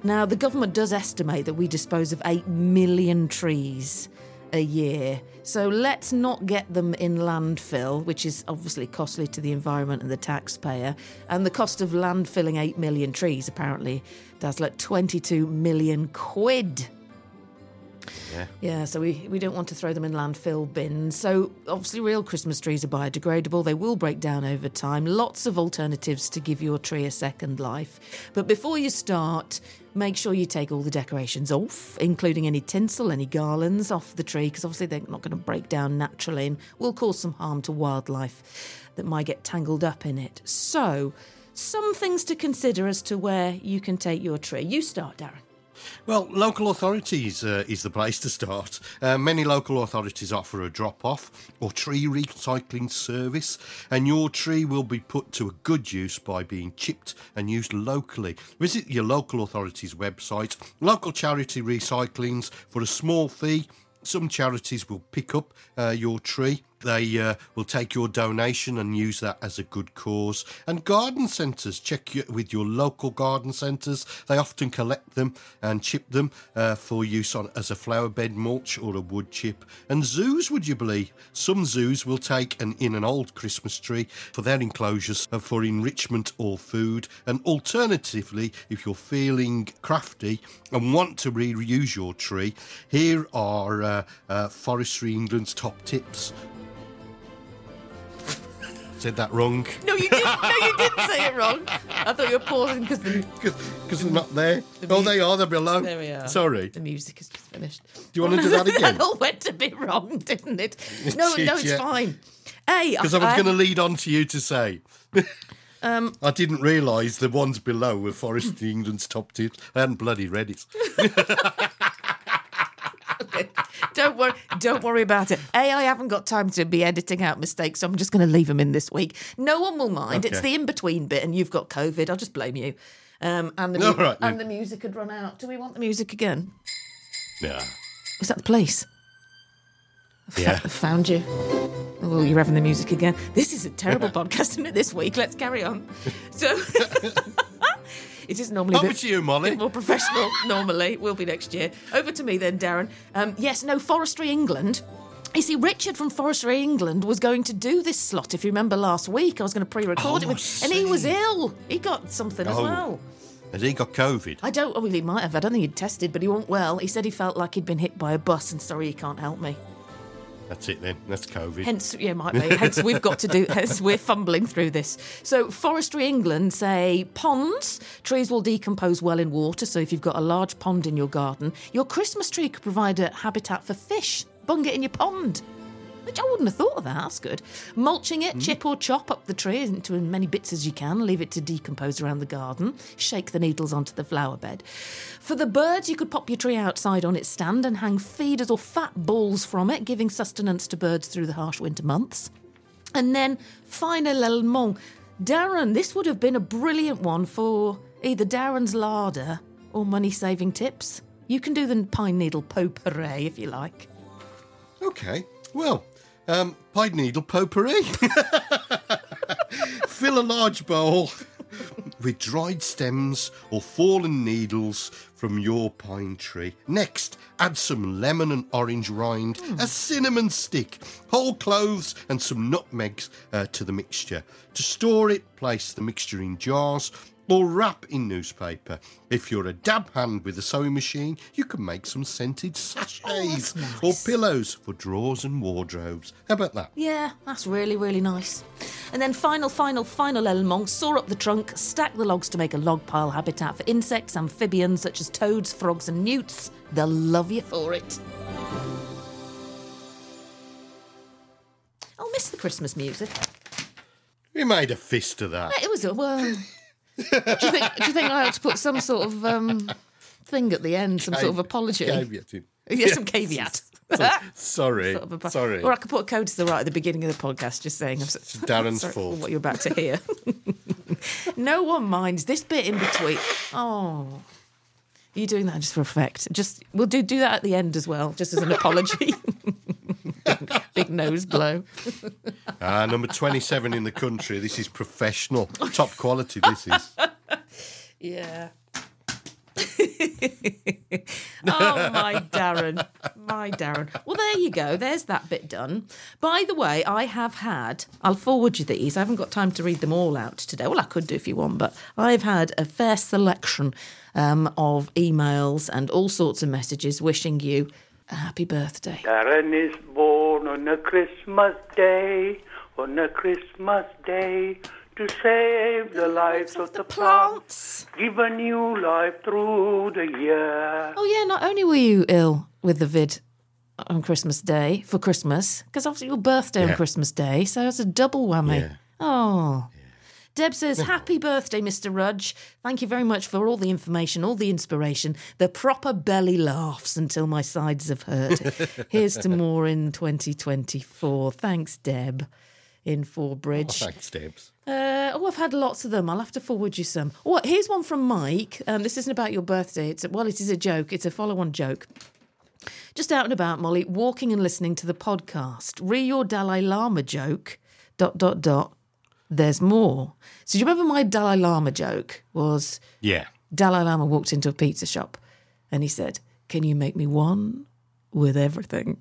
[SPEAKER 2] now the government does estimate that we dispose of 8 million trees a year. So let's not get them in landfill, which is obviously costly to the environment and the taxpayer. And the cost of landfilling 8 million trees apparently does like 22 million quid.
[SPEAKER 1] Yeah.
[SPEAKER 2] Yeah, so we, we don't want to throw them in landfill bins. So, obviously, real Christmas trees are biodegradable. They will break down over time. Lots of alternatives to give your tree a second life. But before you start, make sure you take all the decorations off, including any tinsel, any garlands off the tree, because obviously they're not going to break down naturally and will cause some harm to wildlife that might get tangled up in it. So, some things to consider as to where you can take your tree. You start, Darren.
[SPEAKER 1] Well, local authorities uh, is the place to start. Uh, many local authorities offer a drop off or tree recycling service, and your tree will be put to a good use by being chipped and used locally. Visit your local authority's website, local charity recyclings, for a small fee. Some charities will pick up uh, your tree. They uh, will take your donation and use that as a good cause. And garden centres, check your, with your local garden centres. They often collect them and chip them uh, for use on as a flower bed mulch or a wood chip. And zoos, would you believe? Some zoos will take an in an old Christmas tree for their enclosures for enrichment or food. And alternatively, if you're feeling crafty and want to reuse your tree, here are uh, uh, Forestry England's top tips. Said that wrong.
[SPEAKER 2] No, you didn't. No, you didn't say it wrong. I thought you were pausing because the
[SPEAKER 1] Because they're not there.
[SPEAKER 2] The
[SPEAKER 1] oh,
[SPEAKER 2] mu-
[SPEAKER 1] they are. They're below.
[SPEAKER 2] there we are.
[SPEAKER 1] Sorry.
[SPEAKER 2] The music has just finished.
[SPEAKER 1] Do you want to do that again?
[SPEAKER 2] that all went a bit wrong, didn't it? No,
[SPEAKER 1] did,
[SPEAKER 2] no, it's
[SPEAKER 1] yeah.
[SPEAKER 2] fine. Hey,
[SPEAKER 1] Because I was going to lead on to you to say.
[SPEAKER 2] Um,
[SPEAKER 1] I didn't realise the ones below were Forest England's top tips. I hadn't bloody read it.
[SPEAKER 2] don't worry. Don't worry about it. A, I haven't got time to be editing out mistakes, so I'm just going to leave them in this week. No one will mind. It's the in between bit, and you've got COVID. I'll just blame you. Um, and the mu-
[SPEAKER 1] right,
[SPEAKER 2] and the music had run out. Do we want the music again?
[SPEAKER 1] Yeah.
[SPEAKER 2] Is that the police?
[SPEAKER 1] Yeah.
[SPEAKER 2] I found you. Oh, you're having the music again. This is a terrible podcast, isn't it, this week? Let's carry on. So, it is normally
[SPEAKER 1] Over to you,
[SPEAKER 2] Mollie. more professional, normally. Will be next year. Over to me then, Darren. Um, yes, no, Forestry England. You see, Richard from Forestry England was going to do this slot. If you remember last week, I was going to pre-record
[SPEAKER 1] Oh,
[SPEAKER 2] it with, and he was ill. He got something as
[SPEAKER 1] Oh.
[SPEAKER 2] well.
[SPEAKER 1] Has he got COVID?
[SPEAKER 2] I don't. Well, he might have. I don't think he'd tested, but he wasn't well. He said he felt like he'd been hit by a bus, and sorry, he can't help me.
[SPEAKER 1] That's it then. That's COVID.
[SPEAKER 2] Hence, yeah, might be. Hence, we've got to do. Hence, we're fumbling through this. So, Forestry England say ponds. Trees will decompose well in water. So, if you've got a large pond in your garden, your Christmas tree could provide a habitat for fish. Bung it in your pond. Which I wouldn't have thought of that. That's good. Mulching it, hmm. chip or chop up the tree into as many bits as you can. Leave it to decompose around the garden. Shake the needles onto the flower bed. For the birds, you could pop your tree outside on its stand and hang feeders or fat balls from it, giving sustenance to birds through the harsh winter months. And then, final finalement, Darren, this would have been a brilliant one for either Darren's larder or money saving tips. You can do the pine needle potpourri if you like.
[SPEAKER 1] Okay. Well, um, pine needle potpourri. Fill a large bowl with dried stems or fallen needles from your pine tree. Next, add some lemon and orange rind, a cinnamon stick, whole cloves, and some nutmegs uh, to the mixture. To store it, place the mixture in jars or wrap in newspaper. If you're a dab hand with a sewing machine, you can make some scented sachets oh, or pillows for drawers and wardrobes. How about that?
[SPEAKER 2] Yeah, that's really, really nice. And then final, final, final element, saw up the trunk, stack the logs to make a log pile habitat for insects, amphibians such as toads, frogs and newts. They'll love you for it. I'll miss the Christmas music.
[SPEAKER 1] We made a fist of that.
[SPEAKER 2] It was a well. Do you think? Do you think I ought to put some sort of um, thing at the end, some sort of apology?
[SPEAKER 1] Caveat.
[SPEAKER 2] Yeah, some caveat.
[SPEAKER 1] Sorry.
[SPEAKER 2] Sort of apo-
[SPEAKER 1] Sorry.
[SPEAKER 2] Or I could put a code to the right at the beginning of the podcast, just saying. I'm so,
[SPEAKER 1] Darren's
[SPEAKER 2] sorry
[SPEAKER 1] fault.
[SPEAKER 2] for What you're about to hear. no one minds this bit in between. Oh, are you doing that just for effect? Just we'll do do that at the end as well, just as an apology. Big nose blow.
[SPEAKER 1] Ah, number 27 in the country. This is professional. Top quality, this is.
[SPEAKER 2] Yeah. oh my Darren, my Darren. Well, there you go. There's that bit done. By the way, I have had. I'll forward you these. I haven't got time to read them all out today. Well, I could do if you want, but I've had a fair selection um, of emails and all sorts of messages wishing you a happy birthday.
[SPEAKER 10] Darren is born on a Christmas day, on a Christmas day, to save the lives of the plants, give a new life through the year.
[SPEAKER 2] Oh, yeah, not only were you ill with the vid on Christmas Day for Christmas, because obviously your birthday on Christmas Day, so it's a double whammy.
[SPEAKER 1] Yeah.
[SPEAKER 2] Oh. Deb says, Happy birthday, Mr. Rudge. Thank you very much for all the information, all the inspiration, the proper belly laughs until my sides have hurt. Here's to more in 2024. Thanks, Deb, in Forbridge.
[SPEAKER 1] Oh, thanks, Debs.
[SPEAKER 2] Uh, oh, I've had lots of them. I'll have to forward you some. Oh, here's one from Mike. Um, this isn't about your birthday. It's well, it is a joke. It's a follow-on joke. Just out and about, Mollie, walking and listening to the podcast. Re your Dalai Lama joke. Dot dot dot. There's more. So do you remember my Dalai Lama joke? Was
[SPEAKER 1] Yeah.
[SPEAKER 2] Dalai Lama walked into a pizza shop, and he said, "Can you make me one with everything?"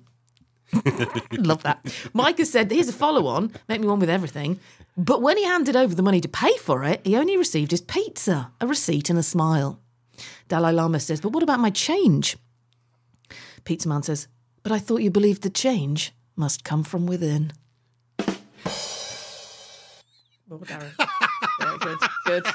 [SPEAKER 2] Love that. Mike has said, here's a follow on, make me one with everything. But when he handed over the money to pay for it, he only received his pizza, a receipt, and a smile. Dalai Lama says, But what about my change? Pizza Man says, But I thought you believed the change must come from within. Oh, Darren. Yeah, good, good.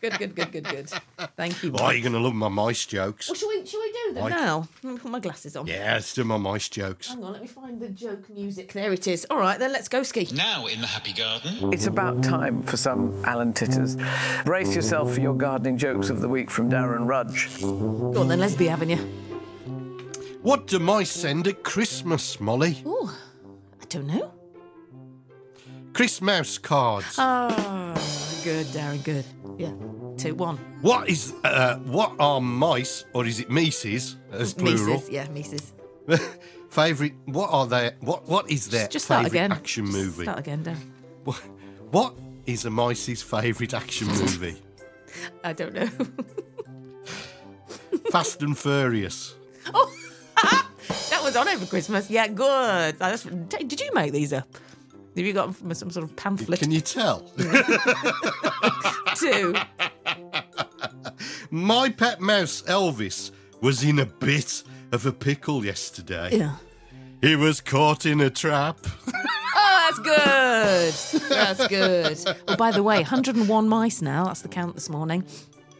[SPEAKER 2] Good, good, good, good, good. Thank you.
[SPEAKER 1] Oh,
[SPEAKER 2] Mike.
[SPEAKER 1] you're going to love my mice jokes.
[SPEAKER 2] Well, shall we, shall we do them
[SPEAKER 1] Mike.
[SPEAKER 2] now? Let me put my glasses on.
[SPEAKER 1] Yeah, let's do my mice jokes.
[SPEAKER 2] Hang on, let me find the joke music. There it is. All right, then let's go ski.
[SPEAKER 3] Now in the Happy Garden.
[SPEAKER 7] It's about time for some Alan Titters. Brace yourself for your gardening jokes of the week from Darren Rudge.
[SPEAKER 2] Go on then, Lesby, haven't you?
[SPEAKER 1] What do mice send at Christmas, Mollie?
[SPEAKER 2] Oh, I don't know.
[SPEAKER 1] Chris Mouse cards.
[SPEAKER 2] Oh, good, Darren, good. Yeah, two, one.
[SPEAKER 1] What is uh, what are mice, or is it Mises as plural?
[SPEAKER 2] Mises, yeah, Mises.
[SPEAKER 1] favorite. What are their what What is their
[SPEAKER 2] Just start
[SPEAKER 1] favorite
[SPEAKER 2] again.
[SPEAKER 1] action
[SPEAKER 2] Just
[SPEAKER 1] movie?
[SPEAKER 2] Start again, Darren.
[SPEAKER 1] What, what is a mice's favorite action movie?
[SPEAKER 2] I don't know.
[SPEAKER 1] Fast and Furious.
[SPEAKER 2] oh, that was on over Christmas. Yeah, good. Did you make these up? Have you got them from some sort of pamphlet?
[SPEAKER 1] Can you tell?
[SPEAKER 2] Two.
[SPEAKER 1] My pet mouse Elvis was in a bit of a pickle yesterday.
[SPEAKER 2] Yeah.
[SPEAKER 1] He was caught in a trap.
[SPEAKER 2] Oh, that's good. That's good. Well, by the way, 101 mice now. That's the count this morning.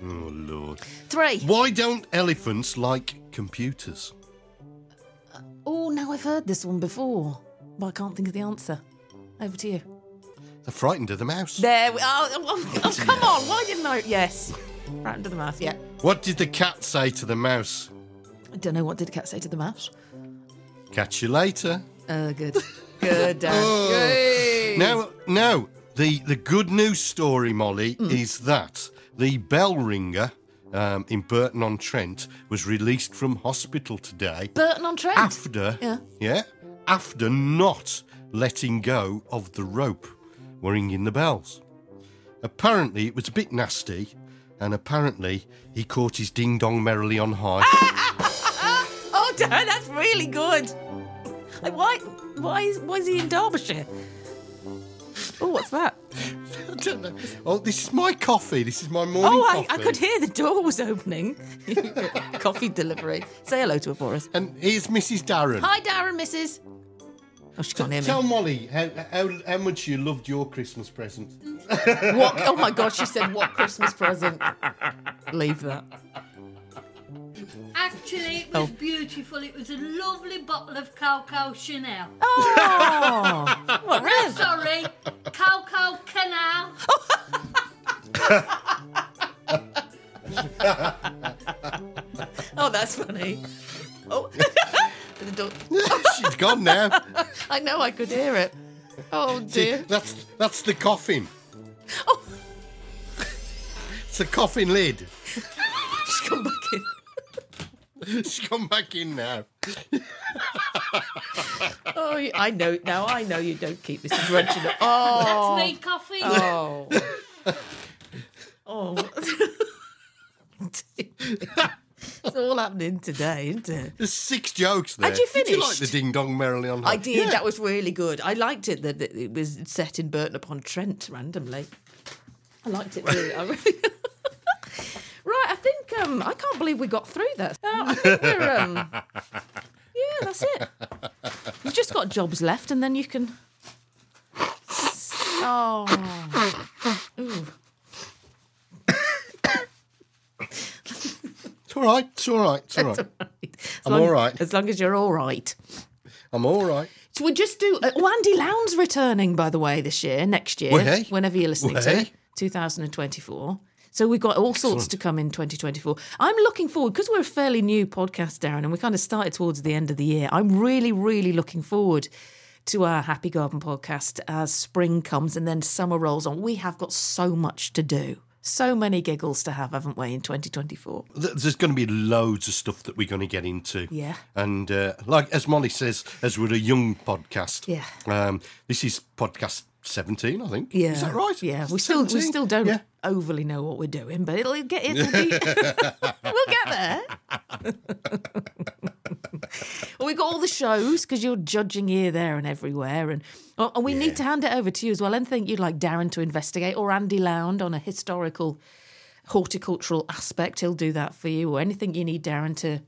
[SPEAKER 1] Oh lord.
[SPEAKER 2] Three.
[SPEAKER 1] Why don't elephants like computers?
[SPEAKER 2] Uh, oh, now I've heard this one before, but I can't think of the answer. Over to you.
[SPEAKER 1] They're frightened of the mouse.
[SPEAKER 2] There we oh, oh, oh, come on. Why didn't I? Yes. Right under the mouse, yeah.
[SPEAKER 1] What did the cat say to the mouse?
[SPEAKER 2] I don't know. What did the cat say to the mouse?
[SPEAKER 1] Catch you later.
[SPEAKER 2] Uh, good. Good, Dan.
[SPEAKER 1] Oh. Now, now, the, the good news story, Mollie,
[SPEAKER 2] Hmm.
[SPEAKER 1] is that the bell ringer um, in Burton on Trent was released from hospital today
[SPEAKER 2] Burton on Trent.
[SPEAKER 1] after,
[SPEAKER 2] Yeah.
[SPEAKER 1] yeah, after not letting go of the rope, ringing the bells. Apparently, it was a bit nasty, and apparently, he caught his ding dong merrily on high.
[SPEAKER 2] Oh, Dan, that's really good. Like, why? Why is? Why is he in Derbyshire? Oh, what's that?
[SPEAKER 1] I don't know. Oh, this is my coffee. This is my morning
[SPEAKER 2] oh, I. I could hear the door was opening. Coffee delivery. Say hello to her for us.
[SPEAKER 1] And here's Mrs. Darren.
[SPEAKER 2] Hi, Darren, Mrs. Oh, she can't hear me.
[SPEAKER 1] Tell Mollie how, how, how much you loved your Christmas present.
[SPEAKER 2] What? Oh my God, she said, "What Christmas present?" Leave that.
[SPEAKER 11] Actually, it
[SPEAKER 2] Oh.
[SPEAKER 11] was beautiful. It was a lovely bottle of Coco Chanel.
[SPEAKER 2] Oh, what
[SPEAKER 11] No, sorry, Coco Canal.
[SPEAKER 2] Oh, that's funny. Oh, the door.
[SPEAKER 1] She's gone now.
[SPEAKER 2] I know, I could hear it. Oh
[SPEAKER 1] See,
[SPEAKER 2] dear.
[SPEAKER 1] that's that's the coffin.
[SPEAKER 2] Oh.
[SPEAKER 1] It's the coffin lid.
[SPEAKER 2] She's come back in.
[SPEAKER 1] She's come back in now.
[SPEAKER 2] Oh, I know now. I know you don't keep Mrs. Rudge. in- Oh, oh.
[SPEAKER 11] That's me coffee.
[SPEAKER 2] Oh. oh. It's all happening today, isn't it?
[SPEAKER 1] There's six jokes there.
[SPEAKER 2] Had you finished.
[SPEAKER 1] Did you like the ding dong merrily on
[SPEAKER 2] I did.
[SPEAKER 1] Yeah.
[SPEAKER 2] That was really good. I liked it that it was set in Burton upon Trent randomly. I liked it really. I really right, I think um, I can't believe we got through that. Uh, I think we're um, yeah, that's it. You've just got jobs left, and then you can. Oh. Ooh.
[SPEAKER 1] It's all right. It's all right. It's all right.
[SPEAKER 2] As
[SPEAKER 1] I'm
[SPEAKER 2] long-
[SPEAKER 1] all right.
[SPEAKER 2] As long as you're all right.
[SPEAKER 1] I'm all right.
[SPEAKER 2] So we just do. Uh, oh, Andy Lowndes returning, by the way, this year, next year,
[SPEAKER 1] he?
[SPEAKER 2] whenever you're listening to it, 2024. So we've got all sorts
[SPEAKER 1] Excellent.
[SPEAKER 2] to come in 2024. I'm looking forward because we're a fairly new podcast, Darren, and we kind of started towards the end of the year. I'm really, really looking forward to our Happy Garden podcast as spring comes and then summer rolls on. We have got so much to do, so many giggles to have, haven't we, in 2024?
[SPEAKER 1] There's going to be loads of stuff that we're going to get into.
[SPEAKER 2] Yeah.
[SPEAKER 1] And uh, like as Mollie says, as we're a young podcast,
[SPEAKER 2] Yeah.
[SPEAKER 1] um, this is podcast 17, I think.
[SPEAKER 2] Yeah,
[SPEAKER 1] Is that right?
[SPEAKER 2] Yeah, we still we still don't
[SPEAKER 1] Yeah.
[SPEAKER 2] overly know what we're doing, but it'll get it'll be, we'll get there. well, we got all the shows because you're judging here, there, and everywhere, and oh, and we need to hand it over to you as well. Anything you'd like Darren to investigate, or Andy Lowndes on a historical, horticultural aspect, he'll do that for you, or anything you need Darren to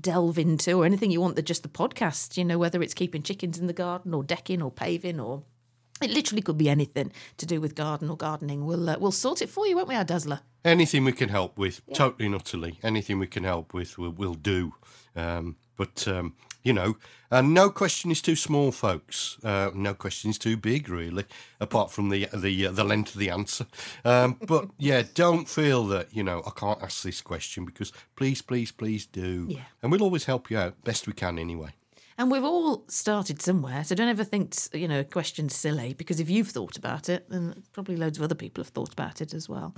[SPEAKER 2] delve into, or anything you want that just the podcast, you know, whether it's keeping chickens in the garden, or decking, or paving, or it literally could be anything to do with garden or gardening. We'll uh, we'll sort it for you, won't we, our Dazzler?
[SPEAKER 1] Anything we can help with, totally and utterly. Anything we can help with, we'll, we'll do. Um, but, um, you know, uh, no question is too small, folks. Uh, no question is too big, really, apart from the the uh, the length of the answer. Um, but, yeah, don't feel that, you know, I can't ask this question because please, please, please do.
[SPEAKER 2] Yeah.
[SPEAKER 1] And we'll always help you out, best we can anyway.
[SPEAKER 2] And we've all started somewhere, so don't ever think you know a questions silly because if you've thought about it, then probably loads of other people have thought about it as well.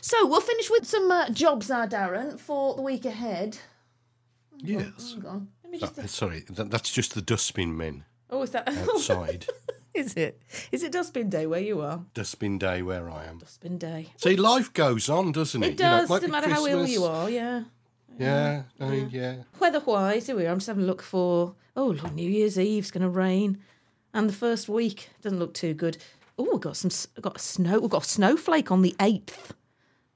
[SPEAKER 2] So we'll finish with some uh, jobs, our Darren, for the week ahead.
[SPEAKER 1] Yes.
[SPEAKER 2] Hang on, let me just.
[SPEAKER 1] Sorry, that, that's just the dustbin men
[SPEAKER 2] Oh, is that
[SPEAKER 1] outside.
[SPEAKER 2] is it? Is it dustbin day where you are?
[SPEAKER 1] dustbin day where I am.
[SPEAKER 2] Dustbin day.
[SPEAKER 1] See, life goes on, doesn't it?
[SPEAKER 2] It does.
[SPEAKER 1] might
[SPEAKER 2] no
[SPEAKER 1] be
[SPEAKER 2] matter how ill you are. Yeah.
[SPEAKER 1] Yeah, I mean, yeah.
[SPEAKER 2] Weather-wise, here we are. I'm just having a look for. Oh, look, New Year's Eve's going to rain, and the first week doesn't look too good. Oh, we've got some. we've got a snow. We've got a snowflake on the eighth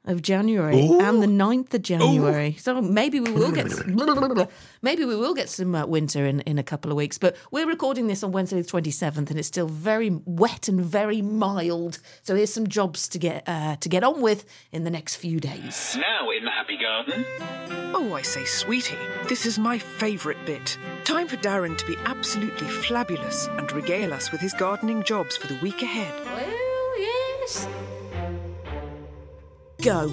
[SPEAKER 2] of January
[SPEAKER 12] Ooh.
[SPEAKER 2] and the 9th of January. So maybe we will get. s- maybe we will get some uh, winter in in a couple of weeks. But we're recording this on Wednesday the 27th, and it's still very wet and very mild. So here's some jobs to get uh, to get on with in the next few days.
[SPEAKER 12] Now in the Happy Garden.
[SPEAKER 7] Oh, I say, sweetie, this is my favourite bit. Time for Darren to be absolutely flabulous and regale us with his gardening jobs for the week ahead.
[SPEAKER 2] Well, yes. Go.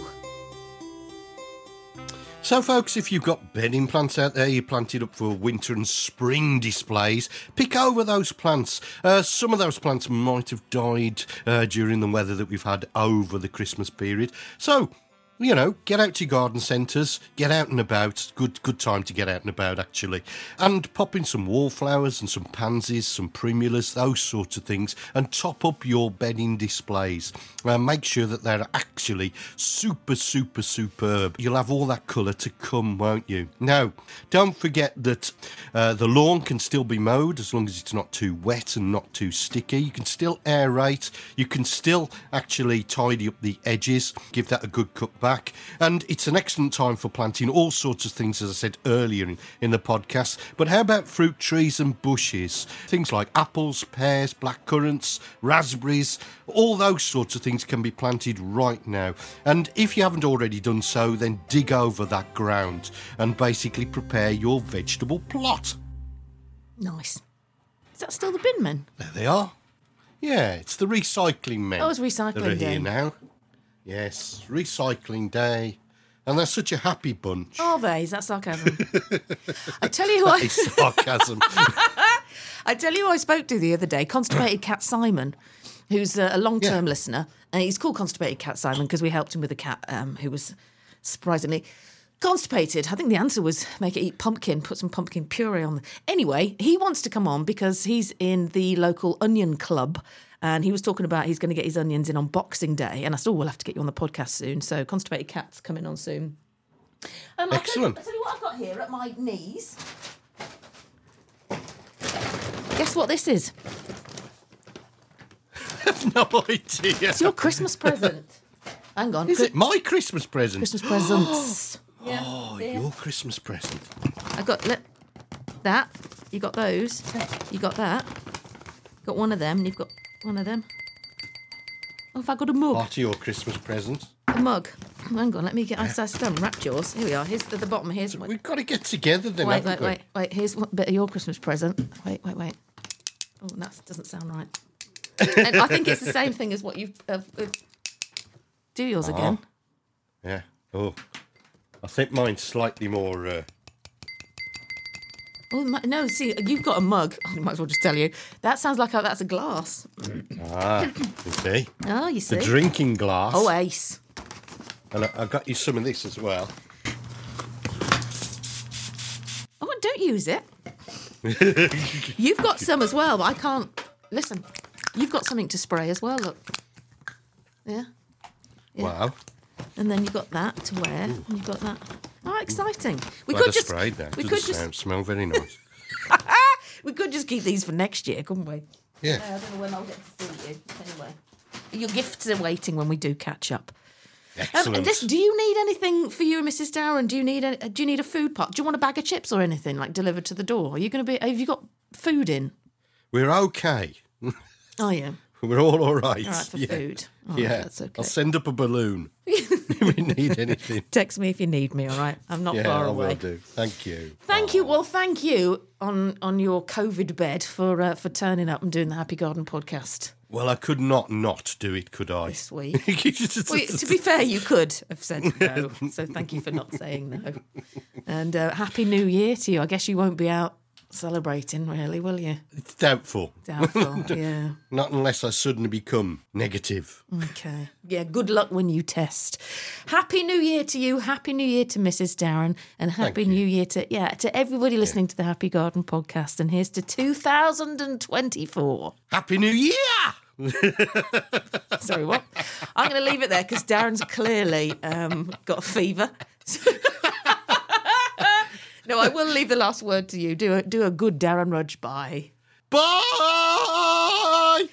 [SPEAKER 1] So, folks, if you've got bedding plants out there, you planted up for winter and spring displays, pick over those plants. Uh, some of those plants might have died uh, during the weather that we've had over the Christmas period. So, you know, get out to your garden centres, get out and about. Good, good time to get out and about, actually. And pop in some wallflowers and some pansies, some primulas, those sorts of things, and top up your bedding displays. Uh, make sure that they're actually super, super, superb. You'll have all that colour to come, won't you? Now, don't forget that uh, the lawn can still be mowed as long as it's not too wet and not too sticky. You can still aerate. You can still actually tidy up the edges, give that a good cut back. And it's an excellent time for planting all sorts of things, as I said earlier in, in the podcast. But how about fruit trees and bushes? Things like apples, pears, blackcurrants, raspberries, all those sorts of things can be planted right now. And if you haven't already done so, then dig over that ground and basically prepare your vegetable plot.
[SPEAKER 2] Nice. Is that still the bin men?
[SPEAKER 1] There they are. Yeah, it's the recycling men.
[SPEAKER 2] Oh, it's recycling day.
[SPEAKER 1] here now. Yes, recycling day. And they're such a happy bunch.
[SPEAKER 2] Are they? Is that sarcasm? I tell you what.
[SPEAKER 1] Sarcasm.
[SPEAKER 2] I tell you who I spoke to the other day, constipated cat Simon, who's a, a long-term listener, and he's called constipated cat Simon because we helped him with a cat um, who was surprisingly constipated. I think the answer was make it eat pumpkin, put some pumpkin puree on. Anyway, he wants to come on because he's in the local onion club. And he was talking about he's going to get his onions in on Boxing Day. And I said, oh, we'll have to get you on the podcast soon. So, Constipated Cat's coming on soon. Um, I'll tell you-
[SPEAKER 1] Excellent.
[SPEAKER 2] I'll tell you what I've got here at my knees. Guess what this is?
[SPEAKER 1] No idea.
[SPEAKER 2] It's your Christmas present. Hang on.
[SPEAKER 1] Is it my Christmas present?
[SPEAKER 2] Christmas presents.
[SPEAKER 1] Oh, your Christmas present.
[SPEAKER 2] I got. Let, that. You got those. You got that. Got one of them. and You've got one of them. Oh, have I got a mug?
[SPEAKER 1] Part of your Christmas present.
[SPEAKER 2] A mug. Hang on, let me get. I I still haven't wrapped yours. Here we are. Here's the, the bottom. Here's one.
[SPEAKER 1] We've got to get together then.
[SPEAKER 2] Wait, wait,
[SPEAKER 1] we?
[SPEAKER 2] wait, wait. Here's a bit of your Christmas present. Wait, wait, wait. Oh, that doesn't sound right. And I think it's the same thing as what you've. Uh, uh, do yours
[SPEAKER 1] Ah.
[SPEAKER 2] again.
[SPEAKER 1] Yeah. Oh, I think mine's slightly more. Uh,
[SPEAKER 2] Oh my, no! See, you've got a mug. I might as well just tell you. That sounds like a, that's a glass.
[SPEAKER 1] ah, you see.
[SPEAKER 2] Oh, you see.
[SPEAKER 1] The drinking glass.
[SPEAKER 2] Oh, ace.
[SPEAKER 1] And I, I got you some of this as well.
[SPEAKER 2] Oh, don't use it. You've got some as well, but I can't. Listen, you've got something to spray as well. Look. Yeah. Yeah.
[SPEAKER 1] Wow.
[SPEAKER 2] And then you've got that to wear. And you've got that. Oh, exciting. We
[SPEAKER 1] Glad
[SPEAKER 2] could
[SPEAKER 1] I
[SPEAKER 2] just.
[SPEAKER 1] sprayed that.
[SPEAKER 2] We
[SPEAKER 1] Doesn't
[SPEAKER 2] could just.
[SPEAKER 1] smell very nice.
[SPEAKER 2] We could just keep these for next year, couldn't we?
[SPEAKER 1] Yeah.
[SPEAKER 2] Uh, I don't know when I'll get to see you. Anyway, your gifts are waiting when we do catch up. Um,
[SPEAKER 1] Excellent.
[SPEAKER 2] and this, do you need anything for you and Mrs. Darren? Do you need a Do you need a food pot? Do you want a bag of chips or anything like delivered to the door? Are you going to be? Have you got food in?
[SPEAKER 1] We're okay.
[SPEAKER 2] Are you?
[SPEAKER 1] We're all all right.
[SPEAKER 2] All right for
[SPEAKER 1] yeah.
[SPEAKER 2] food. All
[SPEAKER 1] yeah.
[SPEAKER 2] that's okay.
[SPEAKER 1] I'll send up a balloon if we need anything.
[SPEAKER 2] Text me if you need me. All right, I'm not
[SPEAKER 1] yeah,
[SPEAKER 2] far
[SPEAKER 1] I
[SPEAKER 2] away.
[SPEAKER 1] will do. Thank you.
[SPEAKER 2] Thank you. Well, thank you on on your COVID bed for uh, for turning up and doing the Happy Garden podcast
[SPEAKER 1] Well, I could not not do it, could I?
[SPEAKER 2] this week. Well, to be fair, you could have said no. So thank you for not saying no. And uh, happy New Year to you. I guess you won't be out celebrating, really, will you?
[SPEAKER 1] It's doubtful.
[SPEAKER 2] Doubtful. yeah.
[SPEAKER 1] Not unless I suddenly become negative.
[SPEAKER 2] Okay. Yeah. Good luck when you test. Happy New Year to you. Happy New Year to Mrs. Darren, and Happy New Year to yeah to everybody listening to the Happy Garden podcast. And here's to 2024.
[SPEAKER 1] Happy New Year!
[SPEAKER 2] Sorry, what? I'm going to leave it there because Darren's clearly um, got a fever. no, I will leave the last word to you. Do a do a good Darren Rudge. Bye.
[SPEAKER 1] Bye.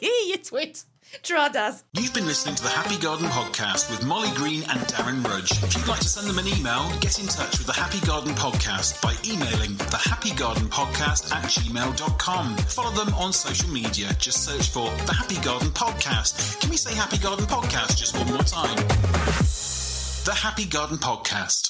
[SPEAKER 2] you twit. Tradas.
[SPEAKER 3] You've been listening to the Happy Garden Podcast with Mollie Green and Darren Rudge. If you'd like to send them an email, get in touch with the Happy Garden Podcast by emailing the Happy Garden Podcast at gmail.com. Follow them on social media. Just search for the Happy Garden Podcast. Can we say Happy Garden Podcast just one more time? The Happy Garden Podcast.